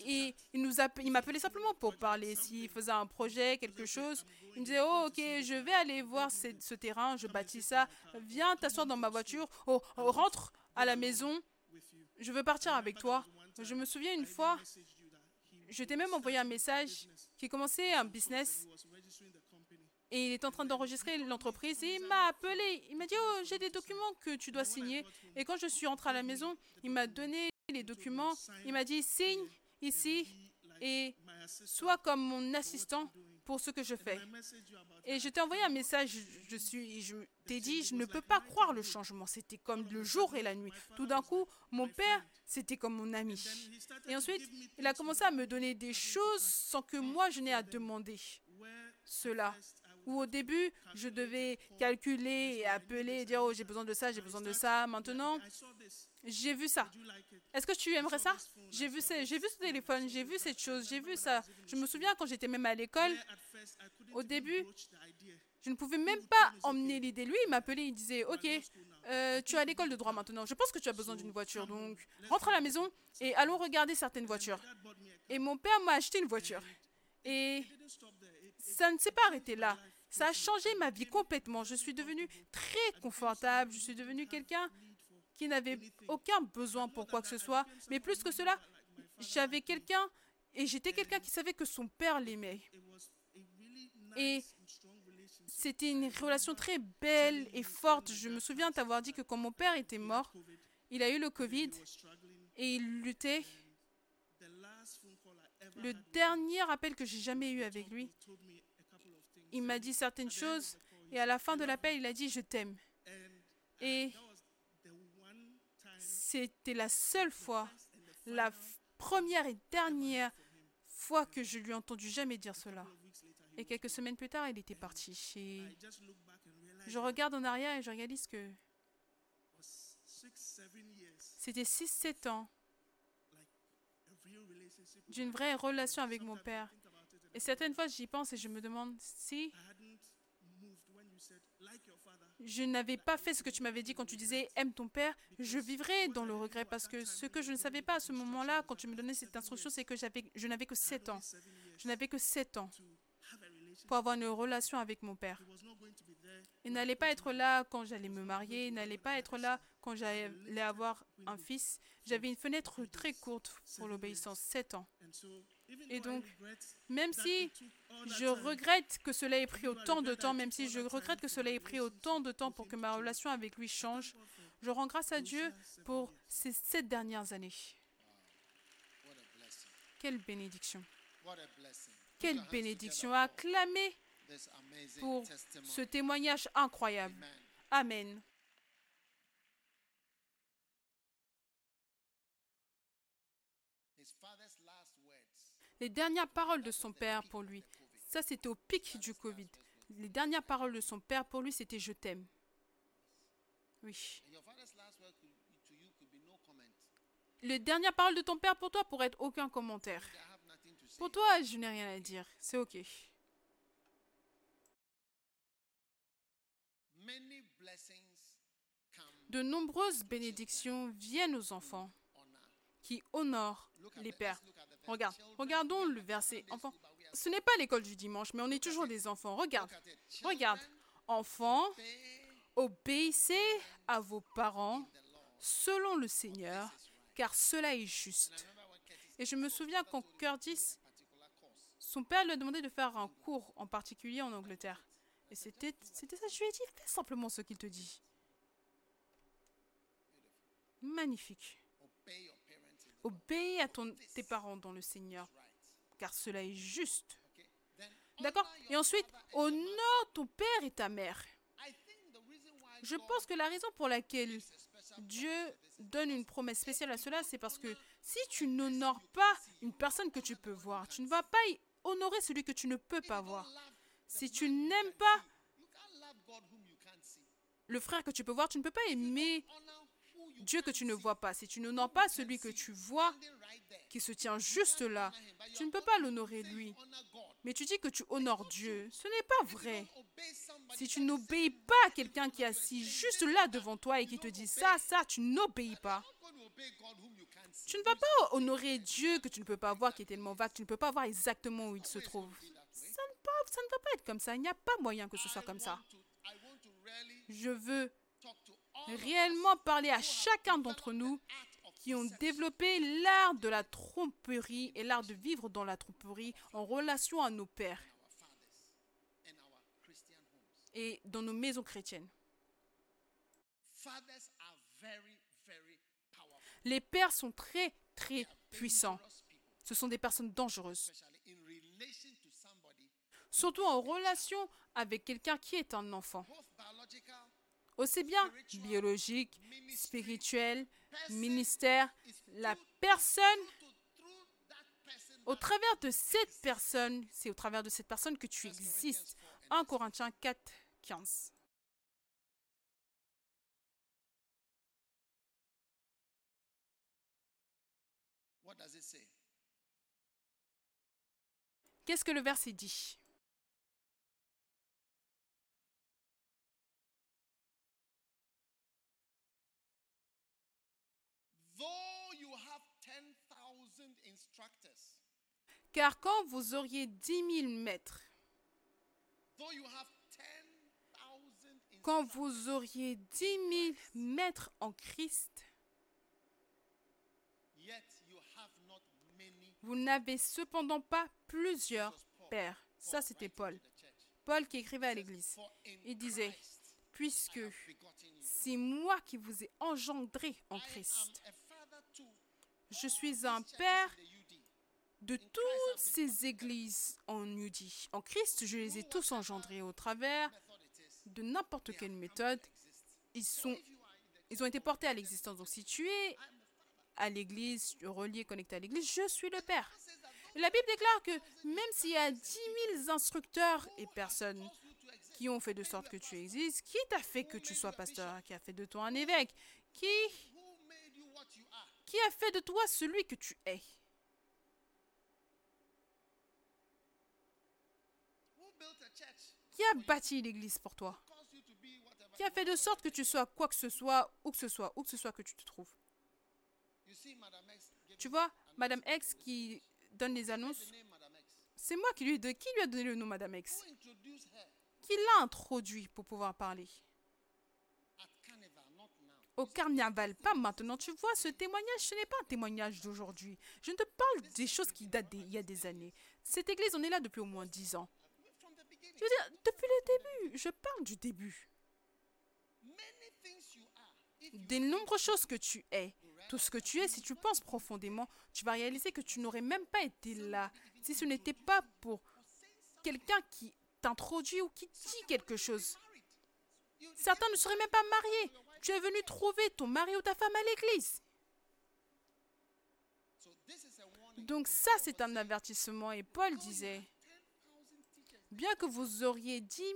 Et il, nous il m'appelait simplement pour parler. S'il faisait un projet, quelque chose, il me disait Oh, ok, je vais aller voir ce, ce terrain, je bâtis ça. Viens t'asseoir dans ma voiture. Oh, oh, rentre à la maison. Je veux partir avec toi. Je me souviens une fois, je t'ai même envoyé un message qui commençait un business et il est en train d'enregistrer l'entreprise et il m'a appelé. Il m'a dit Oh, j'ai des documents que tu dois signer. Et quand je suis rentrée à la maison, il m'a donné les documents. Il m'a dit Signe ici et sois comme mon assistant pour ce que je fais. Et je t'ai envoyé un message, je- suis, je t'ai dit, je ne peux pas croire le changement. C'était comme le jour et la nuit. Tout d'un coup, mon père, c'était comme mon ami. Et ensuite, il a commencé à me donner des choses sans que moi je n'ai à demander cela. Ou au début, je devais calculer et appeler et dire, oh, j'ai besoin de ça, j'ai besoin de ça. Maintenant, j'ai vu ça. Est-ce que tu aimerais ça? J'ai vu, j'ai vu ce téléphone, j'ai vu cette chose, j'ai vu ça. Je me souviens quand j'étais même à l'école, au début, je ne pouvais même pas emmener l'idée. Lui, il m'appelait, il disait, ok, euh, tu es à l'école de droit maintenant. Je pense que tu as besoin d'une voiture, donc rentre à la maison et allons regarder certaines voitures. Et mon père m'a acheté une voiture. Et ça ne s'est pas arrêté là. Ça a changé ma vie complètement. Je suis devenue très confortable. Je suis devenue quelqu'un qui n'avait aucun besoin pour quoi que ce soit. Mais plus que cela, j'avais quelqu'un et j'étais quelqu'un qui savait que son père l'aimait. Et c'était une relation très belle et forte. Je me souviens t'avoir dit que quand mon père était mort, il a eu le Covid et il luttait. Le dernier appel que j'ai jamais eu avec lui, him told me a couple of things. Il m'a dit certaines choses et à la fin de l'appel, il a dit je t'aime. Et time c'était la seule fois, la première et dernière fois que je lui ai entendu jamais dire cela. Et quelques semaines plus tard, il était parti. Et je regarde en arrière et je réalise que c'était 6-7 ans d'une vraie relation avec mon père. Et certaines fois, j'y pense et je me demande si je n'avais pas fait ce que tu m'avais dit quand tu disais aime ton père, je vivrais dans le regret parce que ce que je ne savais pas à ce moment-là, quand tu me donnais cette instruction, c'est que je n'avais que 7 ans. Je n'avais que 7 ans pour avoir une relation avec mon père. Il n'allait pas être là quand j'allais me marier, il n'allait pas être là quand j'allais avoir un fils. J'avais une fenêtre très courte pour l'obéissance, 7 ans. Et donc, Même si je regrette que cela ait pris autant de temps, même si je regrette que cela ait pris autant de temps pour que ma relation avec lui change, je rends grâce à Dieu pour ces sept dernières années. Quelle bénédiction. Quelle bénédiction. This amazing pour ce témoignage incroyable. Amen. Amen. His father's last words. Les dernières paroles de son père pour lui, ça c'était au pic du Covid. Les dernières paroles de son père pour lui, c'était je t'aime. Oui. Les dernières paroles de ton père pour toi pourraient être aucun commentaire. Pour toi, je n'ai rien à dire. C'est ok. De nombreuses bénédictions viennent aux enfants qui honorent les pères. Regarde, regardons le verset. Enfants, ce n'est pas l'école du dimanche, mais on est toujours des enfants. Regarde, regarde. Enfants, obéissez à vos parents selon le Seigneur, car cela est juste. Et je me souviens quand Curtis, son père lui a demandé de faire un cours en particulier en Angleterre. Et c'était c'était ça, je lui ai dit, fais simplement ce qu'il te dit. Magnifique. Obey your parents in the Obéis à tes parents dans le Seigneur, car cela est juste. D'accord? Et ensuite, honore ton père et ta mère. Je pense que la raison pour laquelle Dieu donne une promesse spéciale à cela, c'est parce que si tu n'honores pas une personne que tu peux voir, tu ne vas pas honorer celui que tu ne peux pas voir. Si tu n'aimes pas le frère que tu peux voir, tu ne peux pas aimer Dieu que tu ne vois pas. Si tu n'honores pas celui que tu vois qui se tient juste là, tu ne peux pas l'honorer lui. Mais tu dis que tu honores Dieu. Ce n'est pas vrai. Si tu n'obéis pas à quelqu'un qui est assis juste là devant toi et qui te dit ça, ça, tu n'obéis pas. Tu ne vas pas honorer Dieu que tu ne peux pas voir, qui est tellement vague, tu ne peux pas voir exactement où il se trouve. Ça ne, pas- ça ne va pas être comme ça. Il n'y a pas moyen que ce soit comme ça. Je veux réellement parler à chacun d'entre nous qui ont développé l'art de la tromperie et l'art de vivre dans la tromperie en relation à nos pères et dans nos maisons chrétiennes. Les pères sont très, très puissants. Ce sont des personnes dangereuses. surtout en relation avec quelqu'un qui est un enfant. Aussi bien biologique, spirituel, ministère, la personne, au travers de cette personne, c'est au travers de cette personne que tu existes. 1 Corinthiens 4, 15. What does it say? Qu'est-ce que le verset dit? Car quand vous auriez 10 000 maîtres, though you have 10,000 quand vous auriez 10 000 maîtres en Christ, vous n'avez cependant pas plusieurs pères. Ça, c'était Paul. Paul qui écrivait à l'Église. Il disait, puisque c'est moi qui vous ai engendré en Christ. Je suis un père. De toutes ces églises en Udi. En Christ, je les ai tous engendrés au travers de n'importe quelle méthode. Ils, sont, ils ont été portés à l'existence. Donc si tu es à l'église, relié, connecté à l'église, je suis le Père. La Bible déclare que même s'il y a 10 000 instructeurs et personnes qui ont fait de sorte que tu existes, qui t'a fait que tu sois pasteur, qui a fait de toi un évêque, qui, qui a fait de toi celui que tu es, qui a bâti l'église pour toi, qui a fait de sorte que tu sois quoi que ce soit, où que ce soit, où que ce soit que tu te trouves? Tu vois, Madame. X qui donne les annonces, c'est moi qui lui, ai don- qui lui a donné le nom Madame X, qui l'a introduit pour pouvoir parler? Au carnaval, pas maintenant. Tu vois, ce témoignage, ce n'est pas un témoignage d'aujourd'hui. Je ne te parle des choses qui datent d'il y a des années. Cette église, on est là depuis au moins dix ans. Je veux dire, depuis le début, je parle du début. Des nombreuses choses que tu es. Tout ce que tu es, si tu penses profondément, tu vas réaliser que tu n'aurais même pas été là si ce n'était pas pour quelqu'un qui t'introduit ou qui dit quelque chose. Certains ne seraient même pas mariés. Tu es venu trouver ton mari ou ta femme à l'église. Donc ça, c'est un avertissement. Et Paul disait, 10,000 teachers. Bien que vous auriez 10 000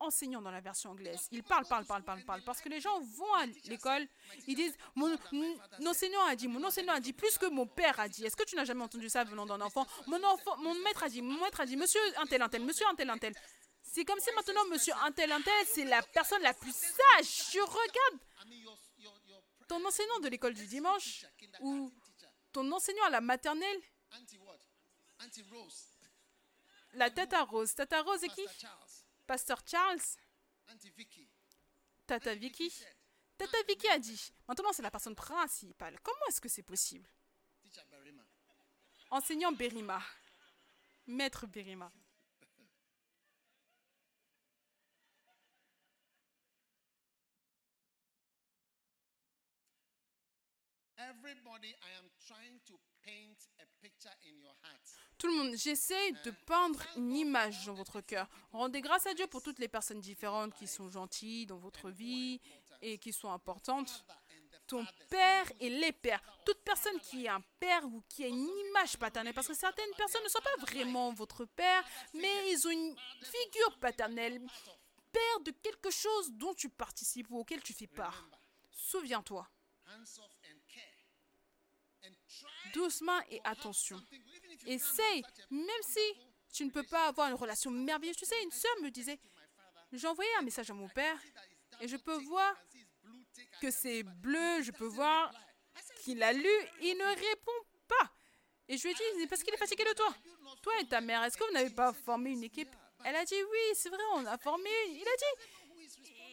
enseignants dans la version anglaise, ils parlent, parlent, parlent, parlent, parlent, parce que les gens vont à l'école, ils disent, mon, enseignant a dit, mon enseignant a dit, plus que mon père a dit. Est-ce que tu n'as jamais entendu ça venant d'un enfant? Mon enfant, mon maître a dit, mon maître a dit, monsieur un tel, un tel, monsieur un tel, un tel. C'est comme si maintenant, monsieur un tel, un tel, c'est la personne la plus sage. Your pre- ton enseignant de l'école du dimanche ou ton enseignant à la maternelle, Auntie what? Auntie Rose, la tête à rose. Tête à rose et qui? Pasteur Charles. Tata Vicky. Tata Vicky a dit, maintenant c'est la personne principale. Comment est-ce que c'est possible? Enseignant Berima. Maître Berima. Everybody, I am trying to paint a picture in your heart. Tout le monde, j'essaie de peindre une image dans votre cœur. Rendez grâce à Dieu pour toutes les personnes différentes qui sont gentilles dans votre vie et qui sont importantes. Ton père et les pères. Toute personne qui a un père ou qui a une image paternelle, parce que certaines personnes ne sont pas vraiment votre père, mais ils ont une figure paternelle, père de quelque chose dont tu participes ou auquel tu fais part. Souviens-toi, doucement et attention. Essaye, même si tu ne peux pas avoir une relation merveilleuse. Tu sais, une sœur me disait, envoyé un message à mon père et je peux voir que c'est bleu, je peux voir qu'il a lu, il ne répond pas. Et je lui ai dit, c'est parce qu'il est fatigué de toi. Toi et ta mère, est-ce que vous n'avez pas formé une équipe? Elle a dit, oui, c'est vrai, on a formé une. Il a dit,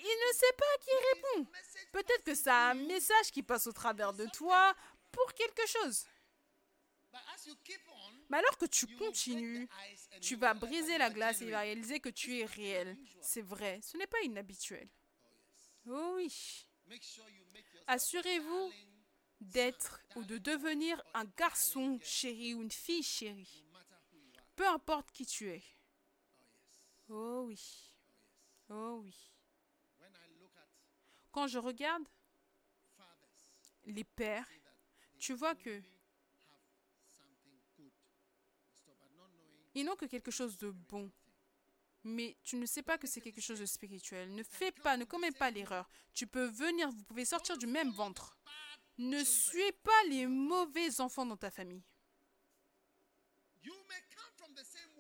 il ne sait pas qui répond. Peut-être que a un message qui passe au travers de toi pour quelque chose. Mais alors que tu continues, tu vas briser la glace et il va réaliser que tu es réel. C'est vrai, ce n'est pas inhabituel. Oh oui. Make yourself Assurez-vous d'être ou de devenir un garçon chéri ou une fille chérie. Peu importe qui tu es. Oh. Oh oui. Oh oui. When I look at Quand je regarde les pères, tu vois que only have something good in store, but not knowing ils n'ont que quelque chose de bon. Mais tu ne sais pas que c'est quelque chose de spirituel. Ne fais pas, ne commets pas l'erreur. Tu peux venir, vous pouvez sortir du même ventre. Ne suis pas les mauvais enfants dans ta famille.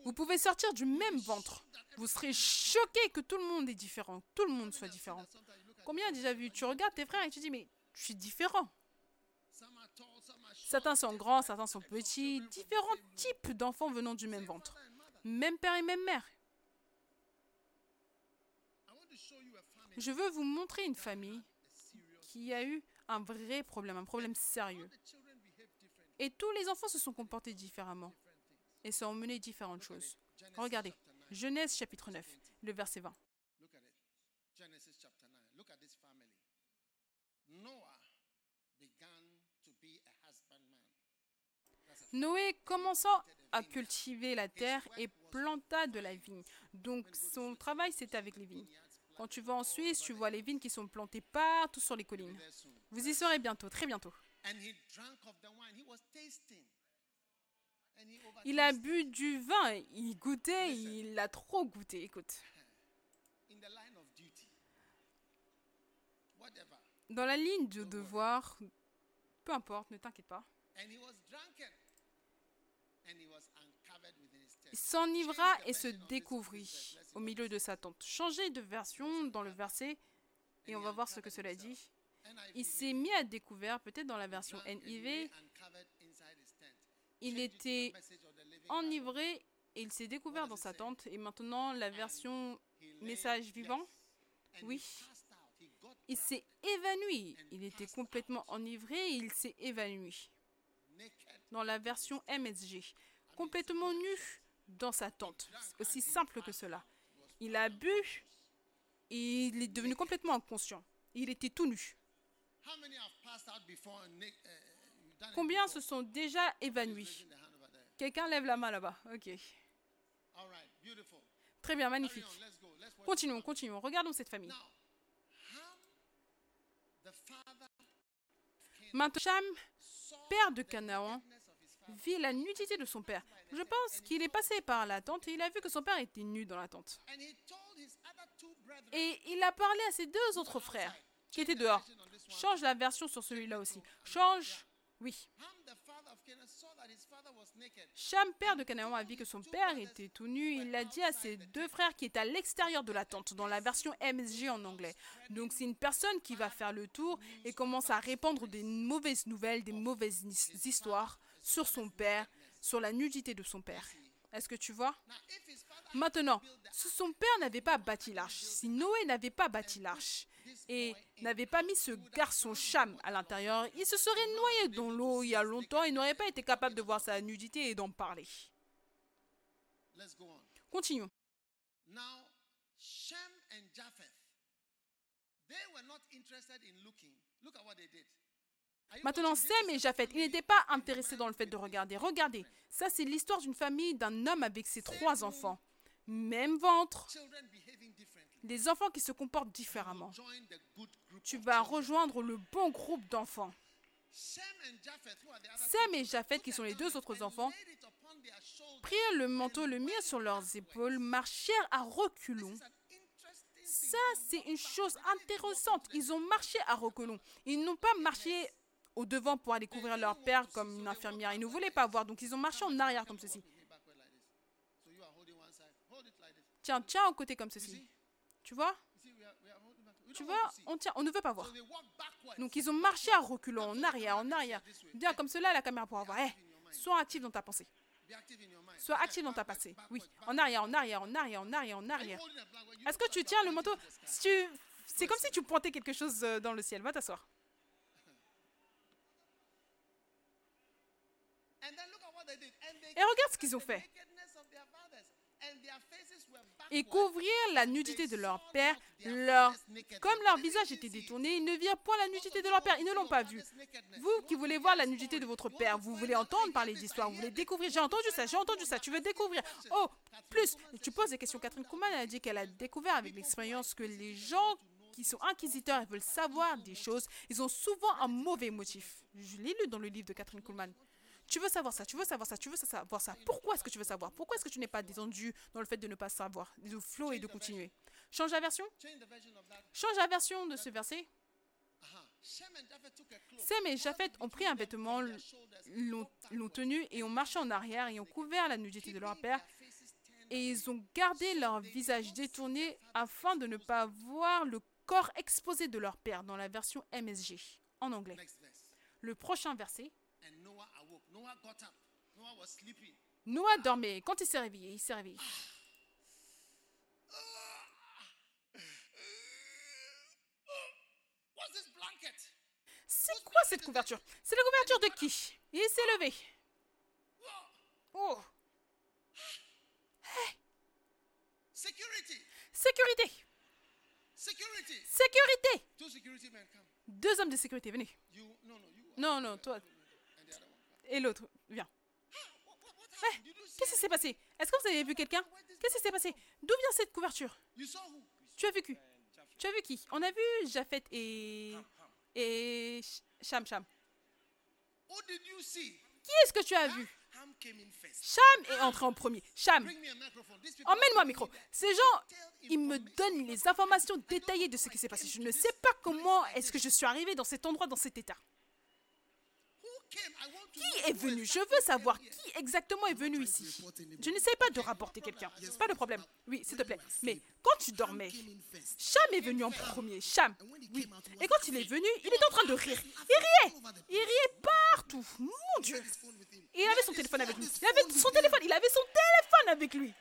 Vous pouvez sortir du même ventre. Vous serez choqué que tout le monde est différent, tout le monde soit différent. Combien déjà vu Tu regardes tes frères et tu dis, mais je suis différent. Certains sont grands, certains sont petits. Différents types d'enfants venant du même ventre. Même père et même mère. Je veux vous montrer une famille qui a eu un vrai problème, un problème sérieux. Et tous les enfants se sont comportés différemment et se ont mené différentes choses. Regardez, chapter 9. Genèse chapitre 9, le verset 20. Look at it. Genesis chapter 9. Look at this family. Noah began to be a husbandman. That's a Noé commença à cultiver la terre et planta de la vigne. Donc son travail c'était avec les vignes. Quand tu vas en Suisse, tu vois les vignes qui sont plantées partout sur les collines. Vous y serez bientôt, très bientôt. Il a bu du vin, il goûtait, il a trop goûté. Écoute, dans la ligne de devoir, peu importe, ne t'inquiète pas, il s'enivra et se découvrit au milieu de sa tente. Changez de version dans le verset et on va voir ce que cela dit. Il s'est mis à découvert, peut-être dans la version NIV, il était enivré et il s'est découvert dans sa tente. Et maintenant, la version message vivant, oui. il s'est évanoui. Il était complètement enivré et il s'est évanoui. Dans la version MSG, complètement nu dans sa tente. Aussi simple que cela. Il a bu et il est devenu complètement inconscient. Il était tout nu. Combien se sont déjà évanouis? Quelqu'un lève la main là-bas. Ok. Très bien, magnifique. Continuons, continuons. Regardons cette famille. Maintenant, Cham, père de Canaan, vit la nudité de son père. Je pense qu'il est passé par la tente et il a vu que son père était nu dans la tente. Et il a parlé à ses deux autres frères qui étaient dehors. Change la version sur celui-là aussi. Change. Oui. Cham, père de Canaan, a vu que son père était tout nu. Il l'a dit à ses deux frères qui étaient à l'extérieur de la tente, dans la version MSG en anglais. Donc c'est une personne qui va faire le tour et commence à répandre des mauvaises nouvelles, des mauvaises his- histoires sur son père, sur la nudité de son père. Est-ce que tu vois? Maintenant, si son père n'avait pas bâti l'arche, si Noé n'avait pas bâti l'arche et n'avait pas mis ce garçon Cham à l'intérieur, il se serait noyé dans l'eau il y a longtemps et n'aurait pas été capable de voir sa nudité et d'en parler. Continuons. Japheth. Maintenant, Sem et Japheth, ils n'étaient pas intéressés dans le fait de regarder. Regardez, ça c'est l'histoire d'une famille d'un homme avec ses trois enfants. Même ventre, des enfants qui se comportent différemment. Tu vas rejoindre le bon groupe d'enfants. Sem et Japheth, qui sont les deux autres enfants, prirent le manteau, le mirent sur leurs épaules, marchèrent à reculons. Ça, c'est une chose intéressante. Ils ont marché à reculons. Ils n'ont pas marché au devant pour aller couvrir leur père comme une infirmière. Ils ne voulaient pas voir, donc ils ont marché en arrière comme ceci. Tiens, tiens au côté comme ceci. Tu vois? Tu vois, on tient, on ne veut pas voir. Donc ils ont marché à reculons, en arrière, en arrière. Bien comme cela, la caméra pourra voir. Eh, sois actif dans ta pensée. Sois actif dans ta pensée. Oui, en arrière, en arrière, en arrière, en arrière, en arrière. Est-ce que tu tiens le manteau? C'est comme si tu pointais quelque chose euh, dans le ciel. Va t'asseoir. And then look at what they did. And they Et regarde ce qu'ils ont fait. nakedness of their fathers, and their faces were et couvrir la nudité de leur père. Leur, comme leur visage était détourné, ils ne virent point la nudité de leur père. Ils ne l'ont pas vu. Vous qui voulez voir la nudité de votre père, vous voulez entendre parler d'histoire, vous voulez découvrir. J'ai entendu ça, j'ai entendu ça. Tu veux découvrir. Oh, plus, tu poses des questions. Catherine Kuhlman a dit qu'elle a découvert avec l'expérience que les gens qui sont inquisiteurs et veulent savoir des choses, ils ont souvent un mauvais motif. Je l'ai lu dans le livre de Catherine Kuhlman. Tu veux savoir ça, tu veux savoir ça, tu veux savoir ça. Pourquoi est-ce que tu veux savoir? Pourquoi est-ce que tu n'es pas détendu dans le fait de ne pas savoir, de flow et de continuer? Change la version Change la version de ce verset. Sem et Japhet ont pris un vêtement, l'ont tenu et ont marché en arrière et ont couvert la nudité de leur père. Et ils ont gardé leur visage détourné afin de ne pas voir le corps exposé de leur père dans la version MSG en anglais. Le prochain verset. Noah dormait. Quand il s'est réveillé, il s'est réveillé. C'est quoi cette couverture? C'est la couverture de qui? Il s'est levé. Oh. Sécurité. Sécurité. Deux hommes de sécurité, venez. Non, non, toi. Et l'autre, viens. Qu'est-ce qui s'est passé? Est-ce que vous avez vu quelqu'un? Qu'est-ce qui s'est passé? D'où vient cette couverture? Tu as vu qui Tu as vu qui? On a vu Jafet et. et. Cham Cham. Qui est-ce que tu as vu? Cham est entré en premier. Cham, emmène-moi un micro. Ces gens, ils me donnent les informations détaillées de ce qui s'est passé. Je ne sais pas comment est-ce que je suis arrivé dans cet endroit, dans cet état. Qui est venu? Je veux savoir qui exactement est venu ici. Je n'essaie pas de rapporter quelqu'un. Pas le problème. Oui, s'il te plaît. Mais quand tu dormais, Cham est venu en premier. Cham. Oui. Et quand il est venu, il était en train de rire. Il riait. Il riait partout. Mon Dieu. Et il avait son téléphone avec lui. Il avait son téléphone. Il avait son téléphone avec lui.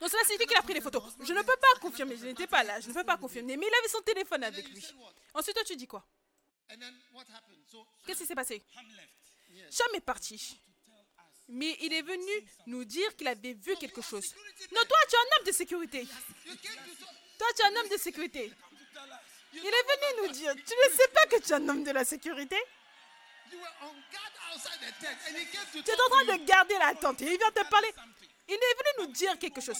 Donc cela signifie qu'il a pris des photos. Je ne peux pas confirmer, je n'étais pas là, je ne peux pas confirmer, mais il avait son téléphone avec lui. Ensuite, toi, tu dis quoi? Qu'est-ce qui s'est passé? Cham est parti. Mais il est venu nous dire qu'il avait vu quelque chose. Non, toi, tu es un homme de sécurité. Toi, tu es un homme de sécurité. Il est venu nous dire, tu ne sais pas que tu es un homme de la sécurité? Tu es en train de garder la tente et il vient te parler. Il est venu nous dire quelque chose.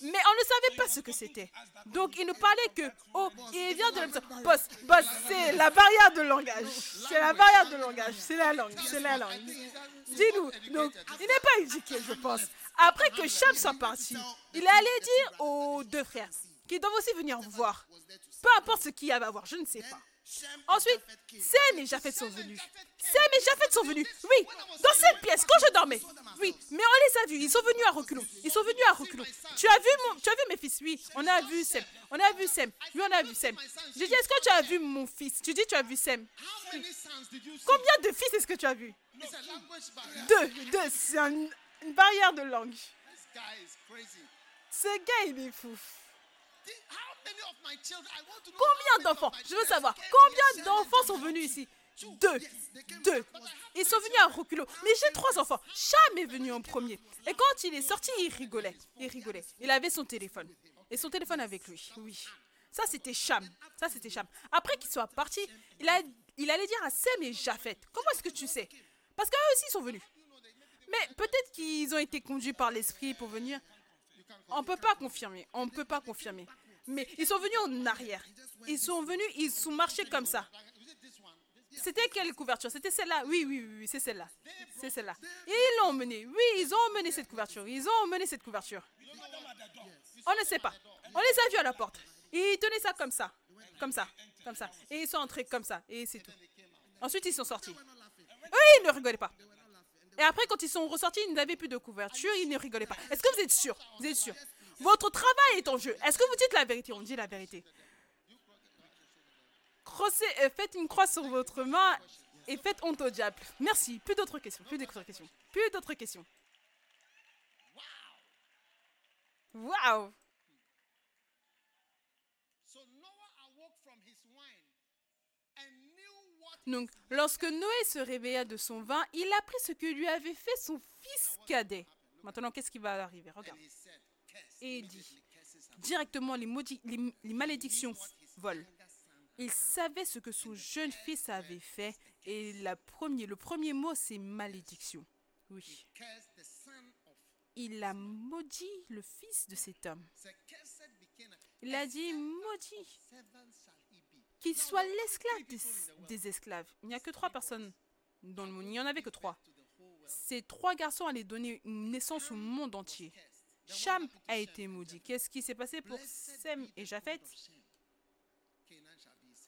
Mais on ne savait pas ce que c'était. Donc il nous parlait que, oh, il vient de la Boss, boss, c'est la barrière de langage. C'est la barrière de langage. C'est la langue. C'est la langue. Dis-nous. Donc, il n'est pas éduqué, je pense. Après que Cham soit parti, il est allé dire aux deux frères qu'ils doivent aussi venir voir. Peu importe ce qu'il y a à voir, je ne sais pas. Ensuite, Sem et Japheth sont venus. Sem et Japheth sont venus. Oui, dans cette pièce, quand je dormais. Oui, mais on les a vus. Ils sont venus à reculons. Ils sont venus à reculons. Tu as vu, mon, tu as vu mes fils? Oui, on a vu Sem. On a vu Sem. Oui, on a vu Sem. J'ai dit, est-ce que tu as vu mon fils? Tu dis, tu as vu Sem. Combien de fils est-ce que tu as vu? Deux. Deux. C'est une barrière de langue. Ce gars, il est fou. Combien d'enfants? Je veux savoir. Combien d'enfants sont venus ici? Deux. Deux. Ils sont venus à reculons. Mais j'ai trois enfants. Cham est venu en premier. Et quand il est sorti, il rigolait. Il rigolait. Il avait son téléphone. Et son téléphone avec lui. Oui. Ça, c'était Cham. Ça, c'était Cham. Après qu'il soit parti, il, a, il allait dire à Sem et Jafet. Comment est-ce que tu sais? Parce qu'eux aussi sont venus. Mais peut-être qu'ils ont été conduits par l'esprit pour venir. On ne peut pas confirmer. On ne peut pas confirmer. Mais ils sont venus en arrière. Ils sont venus, ils sont marchés comme ça. C'était quelle couverture? C'était celle-là Oui, oui, oui, c'est celle-là. C'est celle-là. Et ils l'ont emmené. Oui, ils ont emmené cette couverture. Ils ont emmené cette couverture. On ne sait pas. On les a vus à la porte. Ils tenaient ça comme ça. Comme ça. Comme ça. Et ils sont entrés comme ça. Et c'est tout. Ensuite, ils sont sortis. Oui, ils ne rigolaient pas. Et après, quand ils sont ressortis, ils n'avaient plus de couverture. Ils ne rigolaient pas. Est-ce que vous êtes sûr? Vous êtes sûr? Votre travail est en jeu. Est-ce que vous dites la vérité? On dit la vérité. Crossez, euh, faites une croix sur votre main et faites honte au diable. Merci. Plus d'autres questions. Plus d'autres questions. Plus d'autres questions. Wow. Donc, lorsque Noé se réveilla de son vin, il apprit ce que lui avait fait son fils cadet. Maintenant, qu'est-ce qui va arriver? Regarde. Et il dit, directement, les, malédictions volent. Il savait ce que son jeune fils avait fait et la premier, le premier mot, c'est malédiction. Oui. Il a maudit le fils de cet homme. Il a dit maudit, qu'il soit l'esclave des, esclaves. Il n'y a que trois personnes dans le monde. Il n'y en avait que trois. Ces trois garçons allaient donner une naissance au monde entier. Cham a été maudit. Qu'est-ce qui s'est passé pour Sem et Japhet?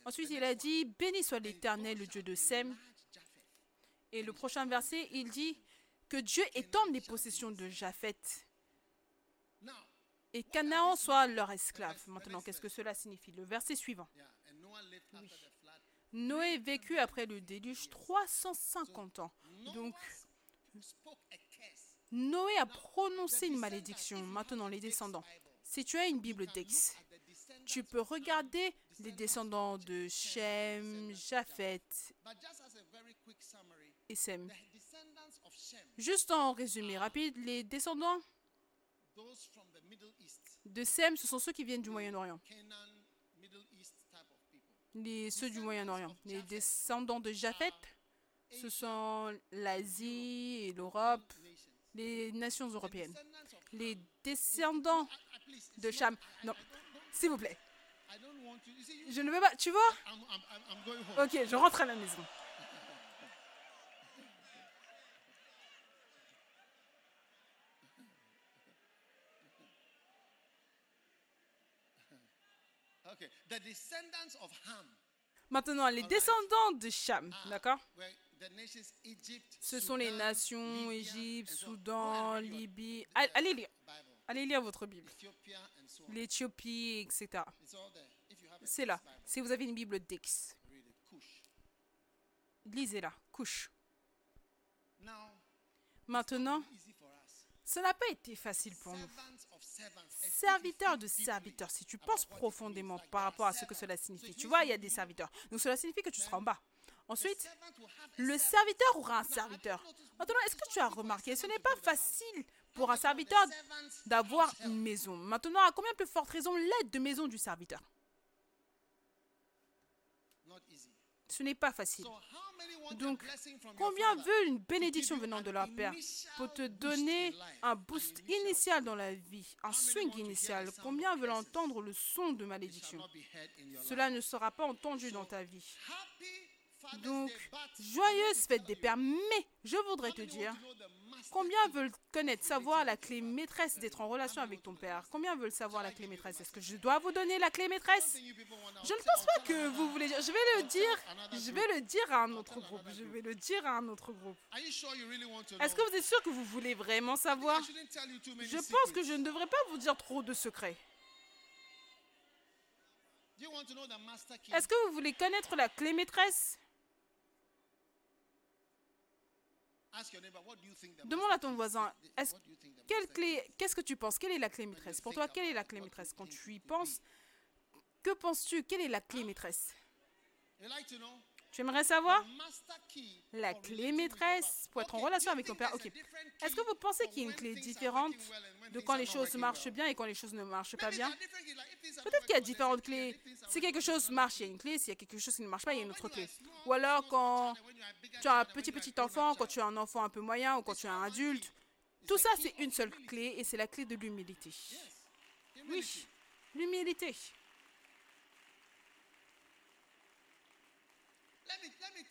Ensuite, il a dit Béni soit l'Éternel, le Dieu de Sem. Et le prochain verset, il dit que Dieu étende les possessions de Japhet et Canaan soit leur esclave. Maintenant, qu'est-ce que cela signifie? Le verset suivant. Noé vécut après le déluge 350 ans. Donc. Noé a prononcé une malédiction. Maintenant, les descendants. Si tu as une Bible descendants, tu peux regarder les descendants de Shem, Japhet et Sem. Juste en résumé rapide, les descendants de Sem, ce sont ceux qui viennent du Moyen-Orient. Les, ceux du Moyen-Orient. Les descendants de Japhet, ce sont l'Asie et l'Europe, les nations européennes. Les descendants de Cham. Non, s'il vous plaît. Je ne veux pas. Tu vois? Ok, je rentre à la maison. Okay, the descendants of Ham Maintenant, les descendants de Cham, d'accord nations Egypt. Ce sont les nations Égypte. Soudan, Libye. Allez, lire. Allez lire votre Bible. L'Éthiopie, etc. C'est là. Si vous avez une Bible d'Ex, lisez-la. Couche. Maintenant. Ça n'a pas été facile pour nous. Serviteur de serviteur, si tu penses profondément par rapport à ce que cela signifie, tu vois, il y a des serviteurs. Donc cela signifie que tu seras en bas. Ensuite, le serviteur aura un serviteur. Maintenant, est-ce que tu as remarqué, ce n'est pas facile pour un serviteur d'avoir une maison. Maintenant, à combien plus forte raison l'aide de maison du serviteur Not easy. Ce n'est pas facile. Donc, combien veulent une bénédiction venant de leur Père pour te donner un boost initial dans la vie, un swing initial? Combien veulent entendre le son de malédiction? Cela ne sera pas entendu dans ta vie. Donc, joyeuse fête des pères, mais je voudrais te dire, combien veulent connaître, savoir la clé maîtresse d'être en relation avec ton Père? Combien veulent savoir la clé maîtresse? Est-ce que je dois vous donner la clé maîtresse? Je ne pense pas que vous voulez. Je vais le dire. Je vais le dire à un autre groupe. Je vais le dire à un autre groupe. Est-ce que vous êtes sûr que vous voulez vraiment savoir? Je pense que je ne devrais pas vous dire trop de secrets. Est-ce que vous voulez connaître la clé maîtresse Ask your neighbor, what do you think the Demande à ton voisin. is? Est-ce quelle clé Qu'est-ce que tu penses? Quelle est la clé maîtresse? Pour toi, quelle est la clé maîtresse? Quand tu y penses, que penses-tu? Quelle est la clé maîtresse? Tu aimerais savoir? La clé maîtresse pour être en relation avec ton père. Ok. Est-ce que vous pensez qu'il y a une clé différente de quand les choses marchent bien et quand les choses ne marchent pas bien? Peut-être qu'il y a différentes clés. Si quelque chose marche, il y a une clé. S'il y a quelque chose qui ne marche pas, il y a une autre clé. Ou alors quand tu as un petit petit enfant, quand tu as un enfant un peu moyen ou quand tu es un adulte, tout ça c'est une seule clé et c'est la clé de l'humilité. Oui, l'humilité. Let me, let me tell you when you are proud.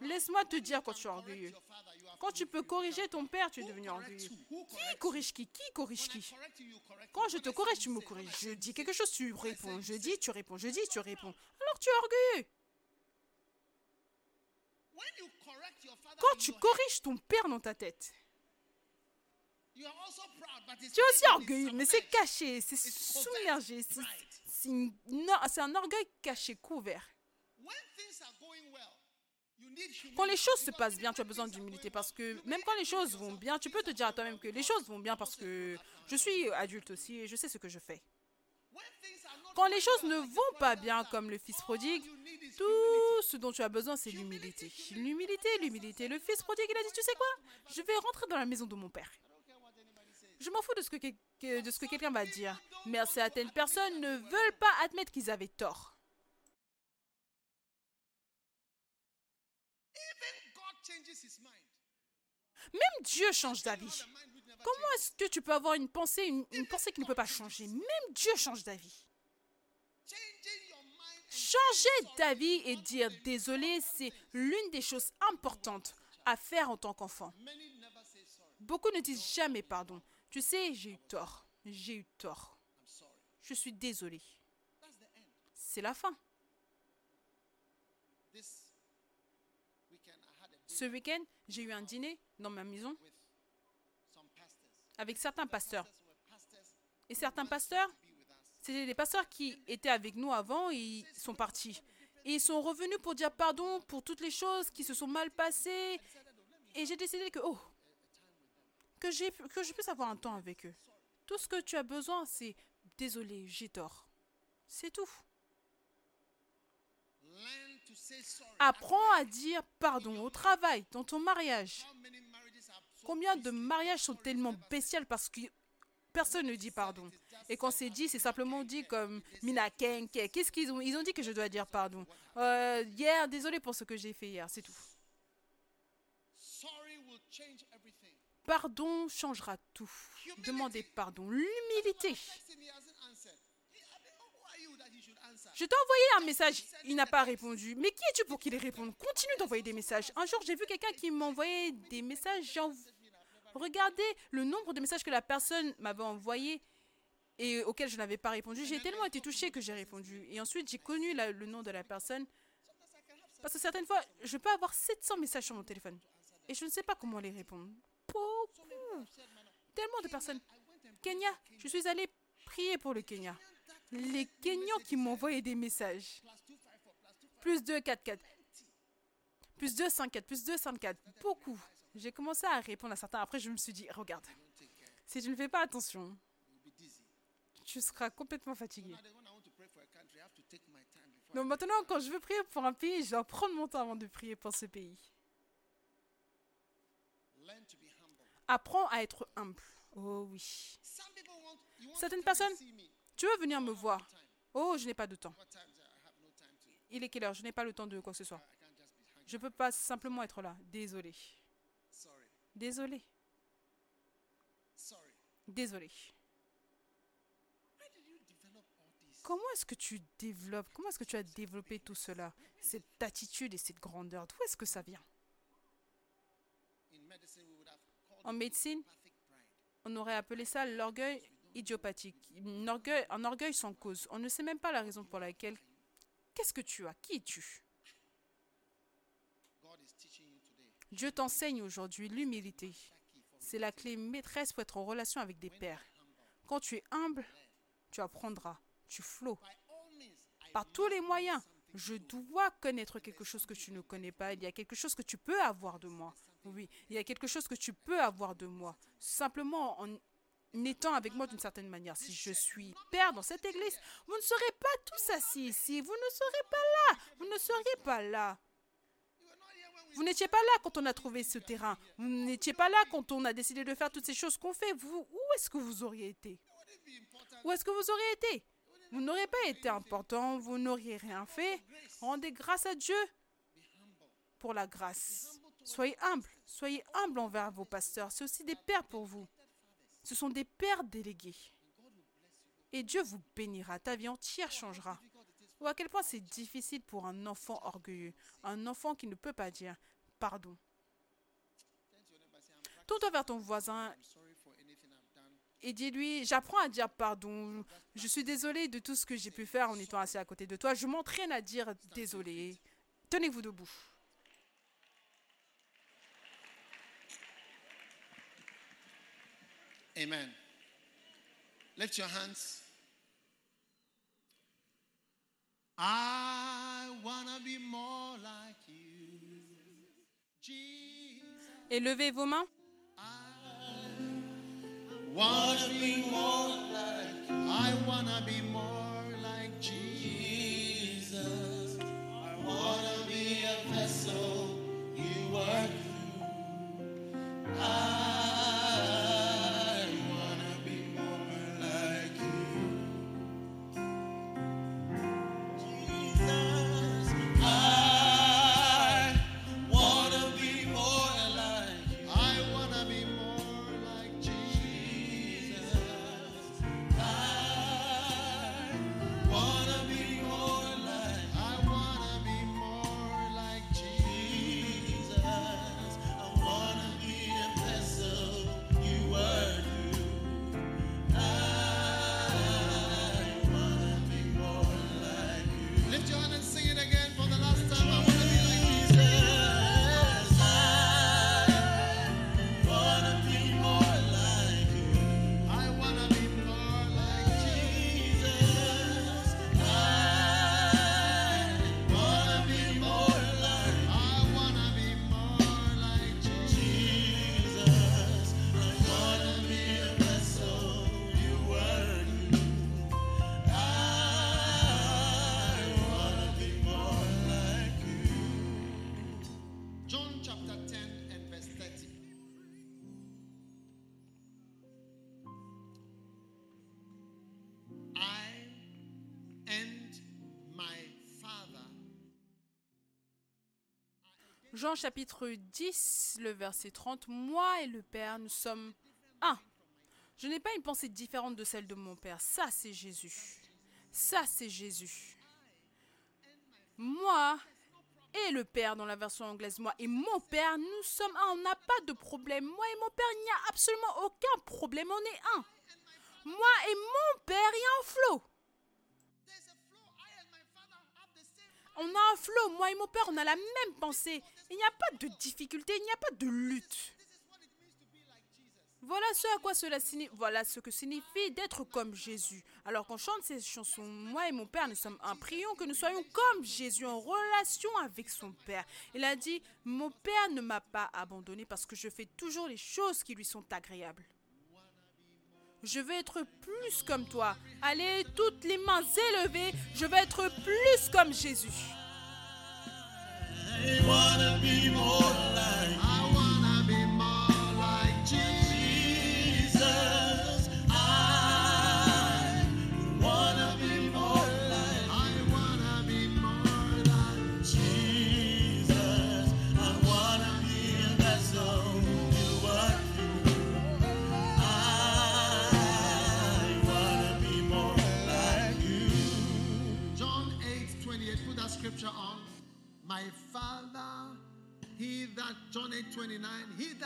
Laisse-moi te dire quand tu es orgueilleux. Quand tu peux corriger ton père, tu es devenu orgueilleux. Qui corrige qui? Qui corrige qui? Quand je te corrige, tu me corriges. Je dis quelque chose, tu réponds. Je dis, tu réponds. Je dis, tu réponds. Alors tu es orgueilleux. Quand tu corriges ton père dans ta tête, tu es aussi orgueilleux, mais c'est caché, c'est submergé. c'est un orgueil caché, couvert. Quand les choses se passent bien, tu as besoin d'humilité parce que même quand les choses vont bien, tu peux te dire à toi-même que les choses vont bien parce que je suis adulte aussi et je sais ce que je fais. Quand les choses ne vont pas bien comme le fils prodigue, tout ce dont tu as besoin, c'est l'humilité. L'humilité, l'humilité. Le fils prodigue, il a dit, tu sais quoi? Je vais rentrer dans la maison de mon père. Je m'en fous de ce que, que- de ce que quelqu'un va dire. Mais certaines personnes ne veulent pas admettre qu'ils avaient tort. Même Dieu change d'avis. Comment est-ce que tu peux avoir une pensée, une, pensée qui ne peut pas changer? Même Dieu change d'avis. Changer d'avis et dire désolé, c'est l'une des choses importantes à faire en tant qu'enfant. Beaucoup ne disent jamais pardon. Tu sais, j'ai eu tort. J'ai eu tort. Je suis désolé. C'est la fin. Ce week-end, j'ai eu un dîner dans ma maison avec certains pasteurs. Et certains pasteurs, c'était des pasteurs qui étaient avec nous avant et ils sont partis. Et ils sont revenus pour dire pardon pour toutes les choses qui se sont mal passées. Et j'ai décidé que, oh, que, que je puisse avoir un temps avec eux. Tout ce que tu as besoin, c'est désolé, j'ai tort. C'est tout. Apprends à dire pardon au travail, dans ton mariage. Combien de mariages sont tellement bestiales parce que personne ne dit pardon. Et quand c'est dit, c'est simplement dit comme Mina Kenke. Qu'est-ce qu'ils ont Ils ont dit que je dois dire pardon? Euh, hier, désolé pour ce que j'ai fait hier, c'est tout. Pardon changera tout. Demandez pardon. L'humilité. Je t'ai envoyé un message, il n'a pas répondu. Mais qui es-tu pour qu'il réponde? Continue d'envoyer des messages. Un jour, j'ai vu quelqu'un qui m'envoyait des messages. Regardé le nombre de messages que la personne m'avait envoyé et auxquels je n'avais pas répondu. J'ai tellement été touchée que j'ai répondu. Et ensuite, j'ai connu le nom de la personne. Parce que certaines fois, je peux avoir 700 messages sur mon téléphone. Et je ne sais pas comment les répondre. Beaucoup. Tellement de personnes. Kenya, je suis allée prier pour le Kenya. Les Kenyans qui m'envoyaient des messages. Plus 2, 4, 4. Plus 2, 5, 4. Plus 2, 5, 4. Beaucoup. J'ai commencé à répondre à certains. Après, je me suis dit, regarde, si tu ne fais pas attention, tu seras complètement fatigué. Donc maintenant, quand je veux prier pour un pays, je dois prendre mon temps avant de prier pour ce pays. Apprends à être humble. Oh oui. Certaines personnes-. Tu veux venir me voir? Oh, je n'ai pas de temps. Il est quelle heure? Je n'ai pas le temps de quoi que ce soit. Je peux pas simplement être là. Désolé. Désolé. Désolé. Comment est-ce que tu développes Comment est-ce que tu as développé tout cela? Cette attitude et cette grandeur, d'où est-ce que ça vient? En médecine, on aurait appelé ça l'orgueil idiopathique. Un orgueil, orgueil sans cause. On ne sait même pas la raison pour laquelle. Qu'est-ce que tu as? Qui es-tu? Dieu t'enseigne aujourd'hui l'humilité. C'est la clé maîtresse pour être en relation avec des pères. Quand tu es humble, tu apprendras. Tu flots. Par tous les moyens, je dois connaître quelque chose que tu ne connais pas. Il y a quelque chose que tu peux avoir de moi. Oui, il y a quelque chose que tu peux avoir de moi. Simplement en étant avec moi d'une certaine manière. Si je suis père dans cette église, vous ne serez pas tous assis ici. Vous ne serez pas là. Vous ne seriez pas là. Vous n'étiez pas là quand on a trouvé ce terrain. Vous n'étiez pas là quand on a décidé de faire toutes ces choses qu'on fait. Vous, où est-ce que vous auriez été? Où est-ce que vous auriez été? Vous n'aurez pas été important, vous n'auriez rien fait. Rendez grâce à Dieu pour la grâce. Soyez humble, soyez humble envers vos pasteurs. C'est aussi des pères pour vous. Ce sont des pères délégués. Et Dieu vous bénira, ta vie entière changera. Ou à quel point c'est difficile pour un enfant orgueilleux, un enfant qui ne peut pas dire pardon. Tourne-toi vers ton voisin et dis-lui, j'apprends à dire pardon. Je suis désolé de tout ce que j'ai pu faire en étant assis à côté de toi. Je m'entraîne à dire désolé. Tenez-vous debout. Amen. Lift your hands. I want to be more like you. Jesus. Et levez vos mains. Want to be more like you. I want to be more Jean chapitre 10, le verset 30, Moi et le Père, nous sommes un. Je n'ai pas une pensée différente de celle de mon Père. Ça, c'est Jésus. Ça, c'est Jésus. Moi et le Père dans la version anglaise, moi et mon Père, nous sommes un. On n'a pas de problème. Moi et mon Père, il n'y a absolument aucun problème. On est un. Moi et mon Père, il y a un flot. On a un flot. Moi et mon Père, on a la même pensée. Il n'y a pas de difficulté, il n'y a pas de lutte. Voilà ce à quoi cela signifie. Voilà ce que signifie d'être comme Jésus. Alors qu'on chante ces chansons, moi et mon Père, nous sommes un. Prions que nous soyons comme Jésus en relation avec son Père. Il a dit Mon Père ne m'a pas abandonné parce que je fais toujours les choses qui lui sont agréables. Je veux être plus comme toi. Allez, toutes les mains élevées. Je veux être plus comme Jésus. Wanna be more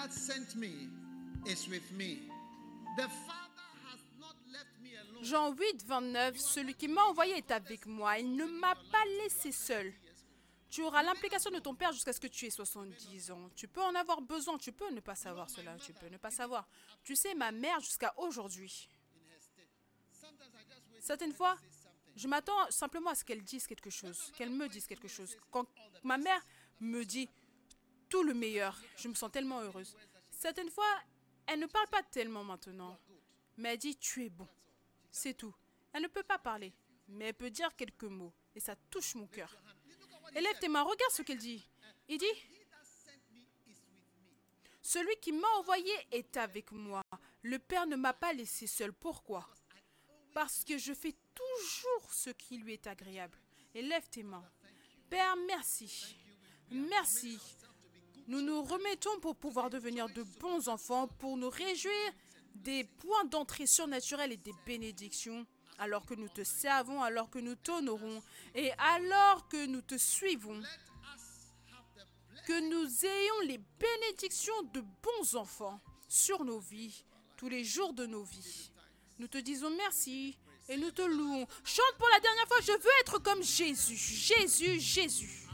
sent me is with me. The Father has. Jean 8, 29, celui qui m'a envoyé est avec moi, il ne m'a pas laissé seul. Tu auras l'implication de ton Père jusqu'à ce que tu aies 70 ans. Tu peux en avoir besoin, tu peux ne pas savoir cela, tu peux ne pas savoir. Tu sais, ma mère jusqu'à aujourd'hui, certaines fois, je m'attends simplement à ce qu'elle dise quelque chose, qu'elle me dise quelque chose. Quand ma mère me dit tout le meilleur, je me sens tellement heureuse. Certaines fois, elle ne parle pas tellement maintenant, mais elle dit tu es bon. C'est tout. Elle ne peut pas parler, mais elle peut dire quelques mots et ça touche mon cœur. Élève tes mains, regarde ce qu'elle dit. Il dit. Celui qui m'a envoyé est avec moi. Le Père ne m'a pas laissé seul. Pourquoi? Parce que je fais toujours ce qui lui est agréable. Élève tes mains. Père, merci. Merci. Nous nous remettons pour pouvoir devenir de bons enfants, pour nous réjouir des points d'entrée surnaturels et des bénédictions, alors que nous te servons, alors que nous t'honorons et alors que nous te suivons. Que nous ayons les bénédictions de bons enfants sur nos vies, tous les jours de nos vies. Nous te disons merci et nous te louons. Chante pour la dernière fois, je veux être comme Jésus. Jésus, Jésus.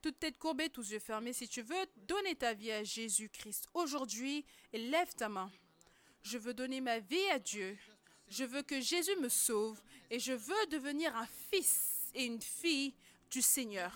Toute tête courbée, tous yeux fermés, si tu veux donner ta vie à Jésus-Christ aujourd'hui, lève ta main. Je veux donner ma vie à Dieu. Je veux que Jésus me sauve et je veux devenir un fils et une fille du Seigneur.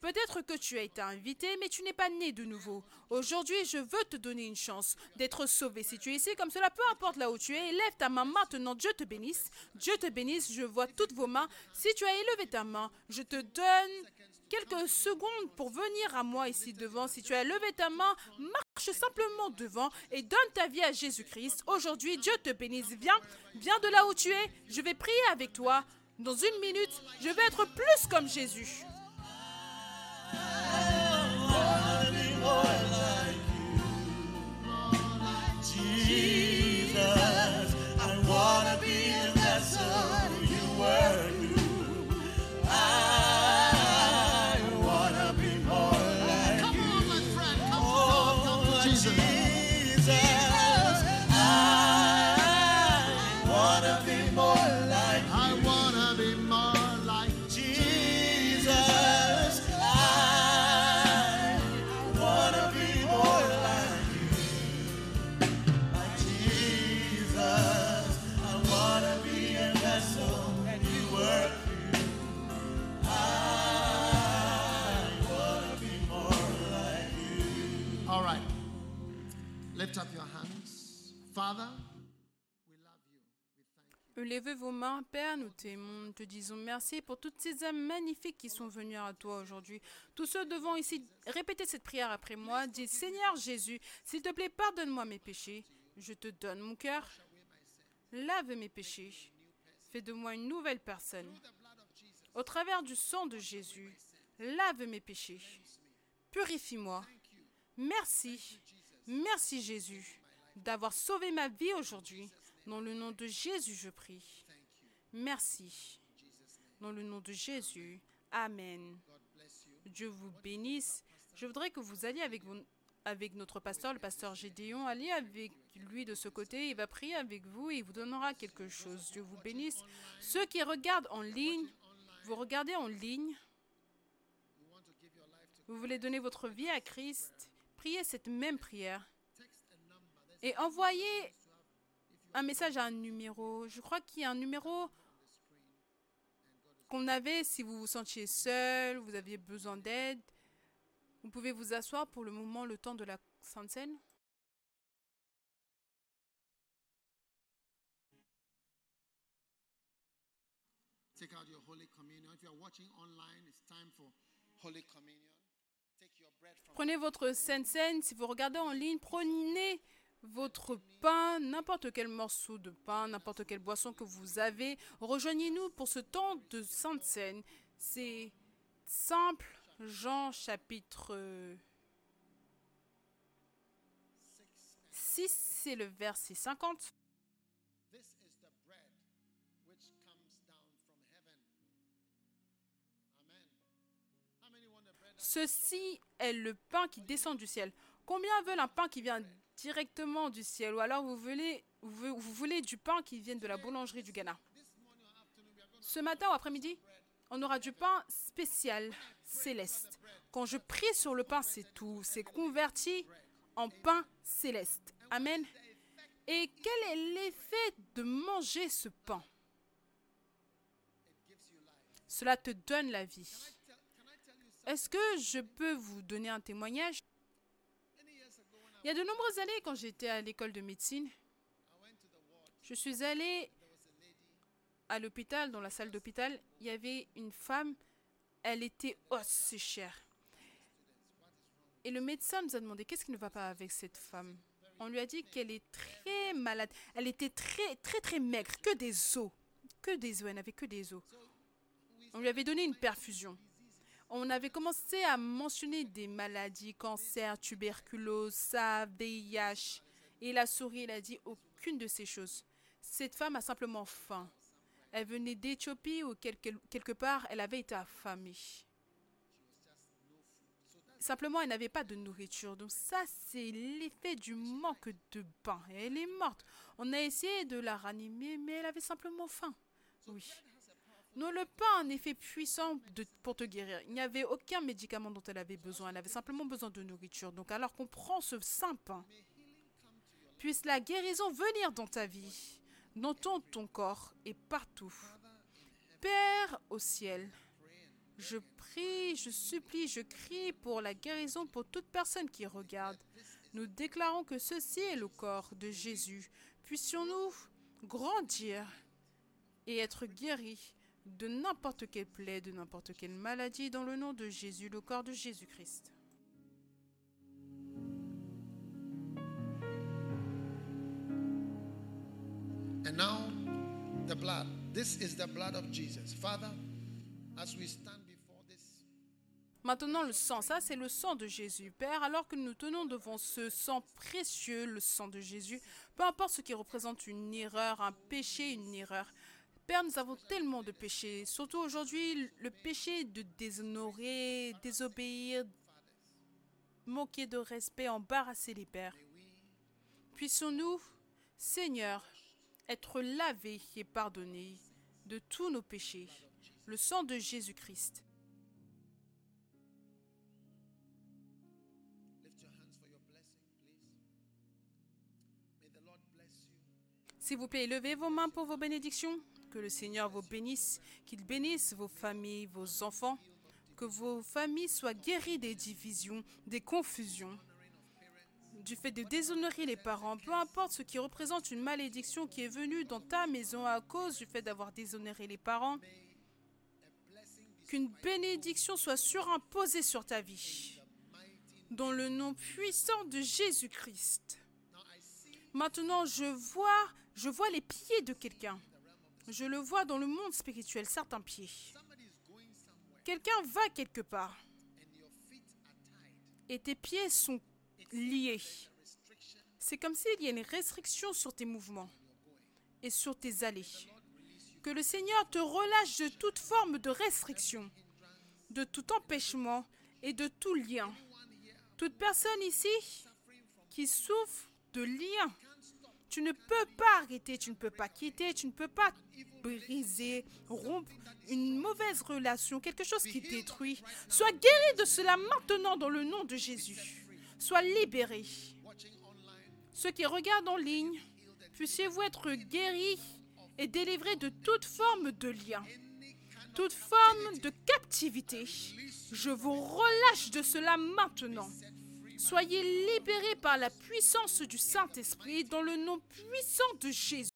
Peut-être que tu as été invité, mais tu n'es pas né de nouveau. Aujourd'hui, je veux te donner une chance d'être sauvé. Si tu es ici comme cela, peu importe là où tu es, lève ta main maintenant. Dieu te bénisse. Dieu te bénisse. Je vois toutes vos mains. Si tu as élevé ta main, je te donne quelques secondes pour venir à moi ici devant. Si tu as levé ta main, marche simplement devant et donne ta vie à Jésus-Christ. Aujourd'hui, Dieu te bénisse. Viens, viens de là où tu es. Je vais prier avec toi. Dans une minute, je vais être plus comme Jésus. Jesus, Levez vos mains, Père, nous t'aimons, te disons merci pour toutes ces âmes magnifiques qui sont venues à toi aujourd'hui. Tous ceux devant ici, répétez cette prière après moi. Dis, Seigneur Jésus, s'il te plaît, pardonne-moi mes péchés. Je te donne mon cœur. Lave mes péchés. Fais de moi une nouvelle personne. Au travers du sang de Jésus, lave mes péchés. Purifie-moi. Merci. Merci Jésus d'avoir sauvé ma vie aujourd'hui. Dans le nom de Jésus, je prie. Merci. Dans le nom de Jésus. Amen. Dieu vous bénisse. Je voudrais que vous alliez avec, avec notre pasteur, le pasteur Gédéon. Allez avec lui de ce côté. Il va prier avec vous et il vous donnera quelque chose. Dieu vous bénisse. Ceux qui regardent en ligne, vous regardez en ligne. Vous voulez donner votre vie à Christ? Priez cette même prière. Et envoyez un message à un numéro. Je crois qu'il y a un numéro qu'on avait si vous vous sentiez seul, vous aviez besoin d'aide. Vous pouvez vous asseoir pour le moment, le temps de la Sainte Seine. Take out your Holy Communion. If you are watching online, it's time for Holy Communion. Prenez votre Sainte Seine. Si vous regardez en ligne, prenez votre pain, n'importe quel morceau de pain, n'importe quelle boisson que vous avez. Rejoignez-nous pour ce temps de Sainte Seine. C'est simple. Jean chapitre 6, c'est le verset 50. This is the bread which comes down from heaven. Amen. How many want the bread? that- Ceci est le pain qui descend du ciel. Combien veulent un pain qui vient directement du ciel Ou alors vous voulez, du pain qui vient de la boulangerie du Ghana Ce matin ou après-midi, on aura du pain spécial, céleste. Quand je prie sur le pain, c'est tout. C'est converti en pain céleste. Amen. Et quel est l'effet de manger ce pain? Cela te donne la vie. Est-ce que je peux vous donner un témoignage? Il y a de nombreuses années, quand j'étais à l'école de médecine, je suis allée à l'hôpital, dans la salle d'hôpital, il y avait une femme, elle était aussi chère. Et le médecin nous a demandé qu'est-ce qui ne va pas avec cette femme? On lui a dit qu'elle est très malade. Elle était très, très, très maigre, que des os. Que des os, elle n'avait que des os. On lui avait donné une perfusion. On avait commencé à mentionner des maladies, cancer, tuberculose, ça, VIH. Et la souris, elle a dit aucune de ces choses. Cette femme a simplement faim. Elle venait d'Éthiopie ou quelque, quelque part, elle avait été affamée. Simplement, elle n'avait pas de nourriture. Donc ça, c'est l'effet du manque de pain. Elle est morte. On a essayé de la ranimer, mais elle avait simplement faim. Oui. Non, le pain a un effet puissant pour te guérir. Il n'y avait aucun médicament dont elle avait besoin. Elle avait simplement besoin de nourriture. Donc alors qu'on prend ce saint pain, puisse la guérison venir dans ta vie, dans ton corps et partout. Père au ciel, je prie, je supplie, je crie pour la guérison pour toute personne qui regarde. Nous déclarons que ceci est le corps de Jésus. Puissions-nous grandir et être guéris de n'importe quelle plaie, de n'importe quelle maladie, dans le nom de Jésus, le corps de Jésus-Christ. And now, the blood. This is the blood of Jesus. Father, as we stand before this, Maintenant, le sang, ça c'est le sang de Jésus. Père, alors que nous tenons devant ce sang précieux, le sang de Jésus, peu importe ce qui représente une erreur, un péché, une erreur. Père, nous avons tellement de péchés, surtout aujourd'hui, le péché de déshonorer, désobéir, manquer de respect, embarrasser les pères. Puissions-nous, Seigneur, être lavés et pardonnés de tous nos péchés. Le sang de Jésus-Christ. S'il vous plaît, levez vos mains pour vos bénédictions. Que le Seigneur vous bénisse, qu'il bénisse vos familles, vos enfants, que vos familles soient guéries des divisions, des confusions. du fait de déshonorer les parents, peu importe ce qui représente une malédiction qui est venue dans ta maison à cause du fait d'avoir déshonoré les parents, qu'une bénédiction soit surimposée sur ta vie. Dans le nom puissant de Jésus-Christ. Maintenant, je vois, je vois les pieds de quelqu'un. Je le vois dans le monde spirituel, certains pieds. Quelqu'un va quelque part et tes pieds sont liés. C'est comme s'il y a une restriction sur tes mouvements et sur tes allées. Que le Seigneur te relâche de toute forme de restriction, de tout empêchement et de tout lien. Toute personne ici qui souffre de lien, tu ne peux pas arrêter, tu ne peux pas quitter, tu ne peux pas briser, rompre une mauvaise relation, quelque chose qui détruit. Sois guéri de cela maintenant dans le nom de Jésus. Sois libéré. Ceux qui regardent en ligne, puissiez-vous être guéris et délivrés de toute forme de lien, toute forme de captivité. Je vous relâche de cela maintenant. Soyez libérés par la puissance du Saint-Esprit dans le nom puissant de Jésus.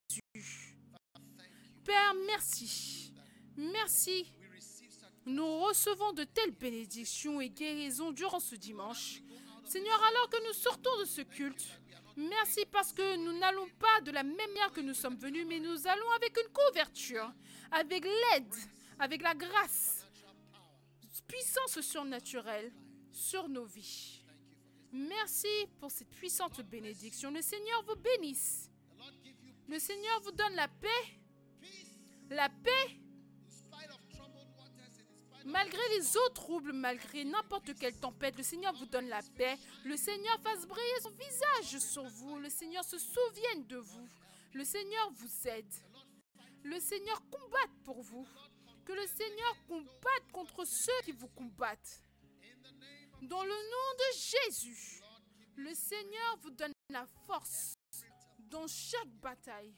Père, merci. Merci. Nous recevons de telles bénédictions et guérisons durant ce dimanche. Seigneur, alors que nous sortons de ce culte, merci parce que nous n'allons pas de la même manière que nous sommes venus, mais nous allons avec une couverture, avec l'aide, avec la grâce, puissance surnaturelle sur nos vies. Merci pour cette puissante bénédiction. Le Seigneur vous bénisse. Le Seigneur vous donne la paix. La paix. Malgré les autres troubles, malgré n'importe quelle tempête, le Seigneur vous donne la paix. Le Seigneur fasse briller son visage sur vous. Le Seigneur se souvienne de vous. Le Seigneur vous aide. Le Seigneur combatte pour vous. Que le Seigneur combatte contre ceux qui vous combattent. Dans le nom de Jésus, le Seigneur vous donne la force dans chaque bataille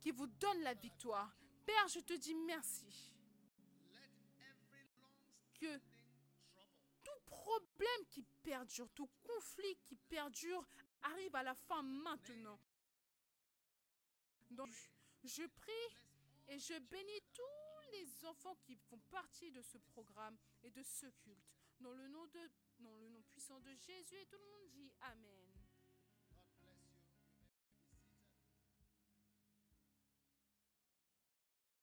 qui vous donne la victoire. Père, je te dis merci. Que tout problème qui perdure, tout conflit qui perdure arrive à la fin maintenant. Donc, je prie et je bénis tous les enfants qui font partie de ce programme et de ce culte. Dans le nom, de, dans le nom puissant de Jésus, et tout le monde dit Amen.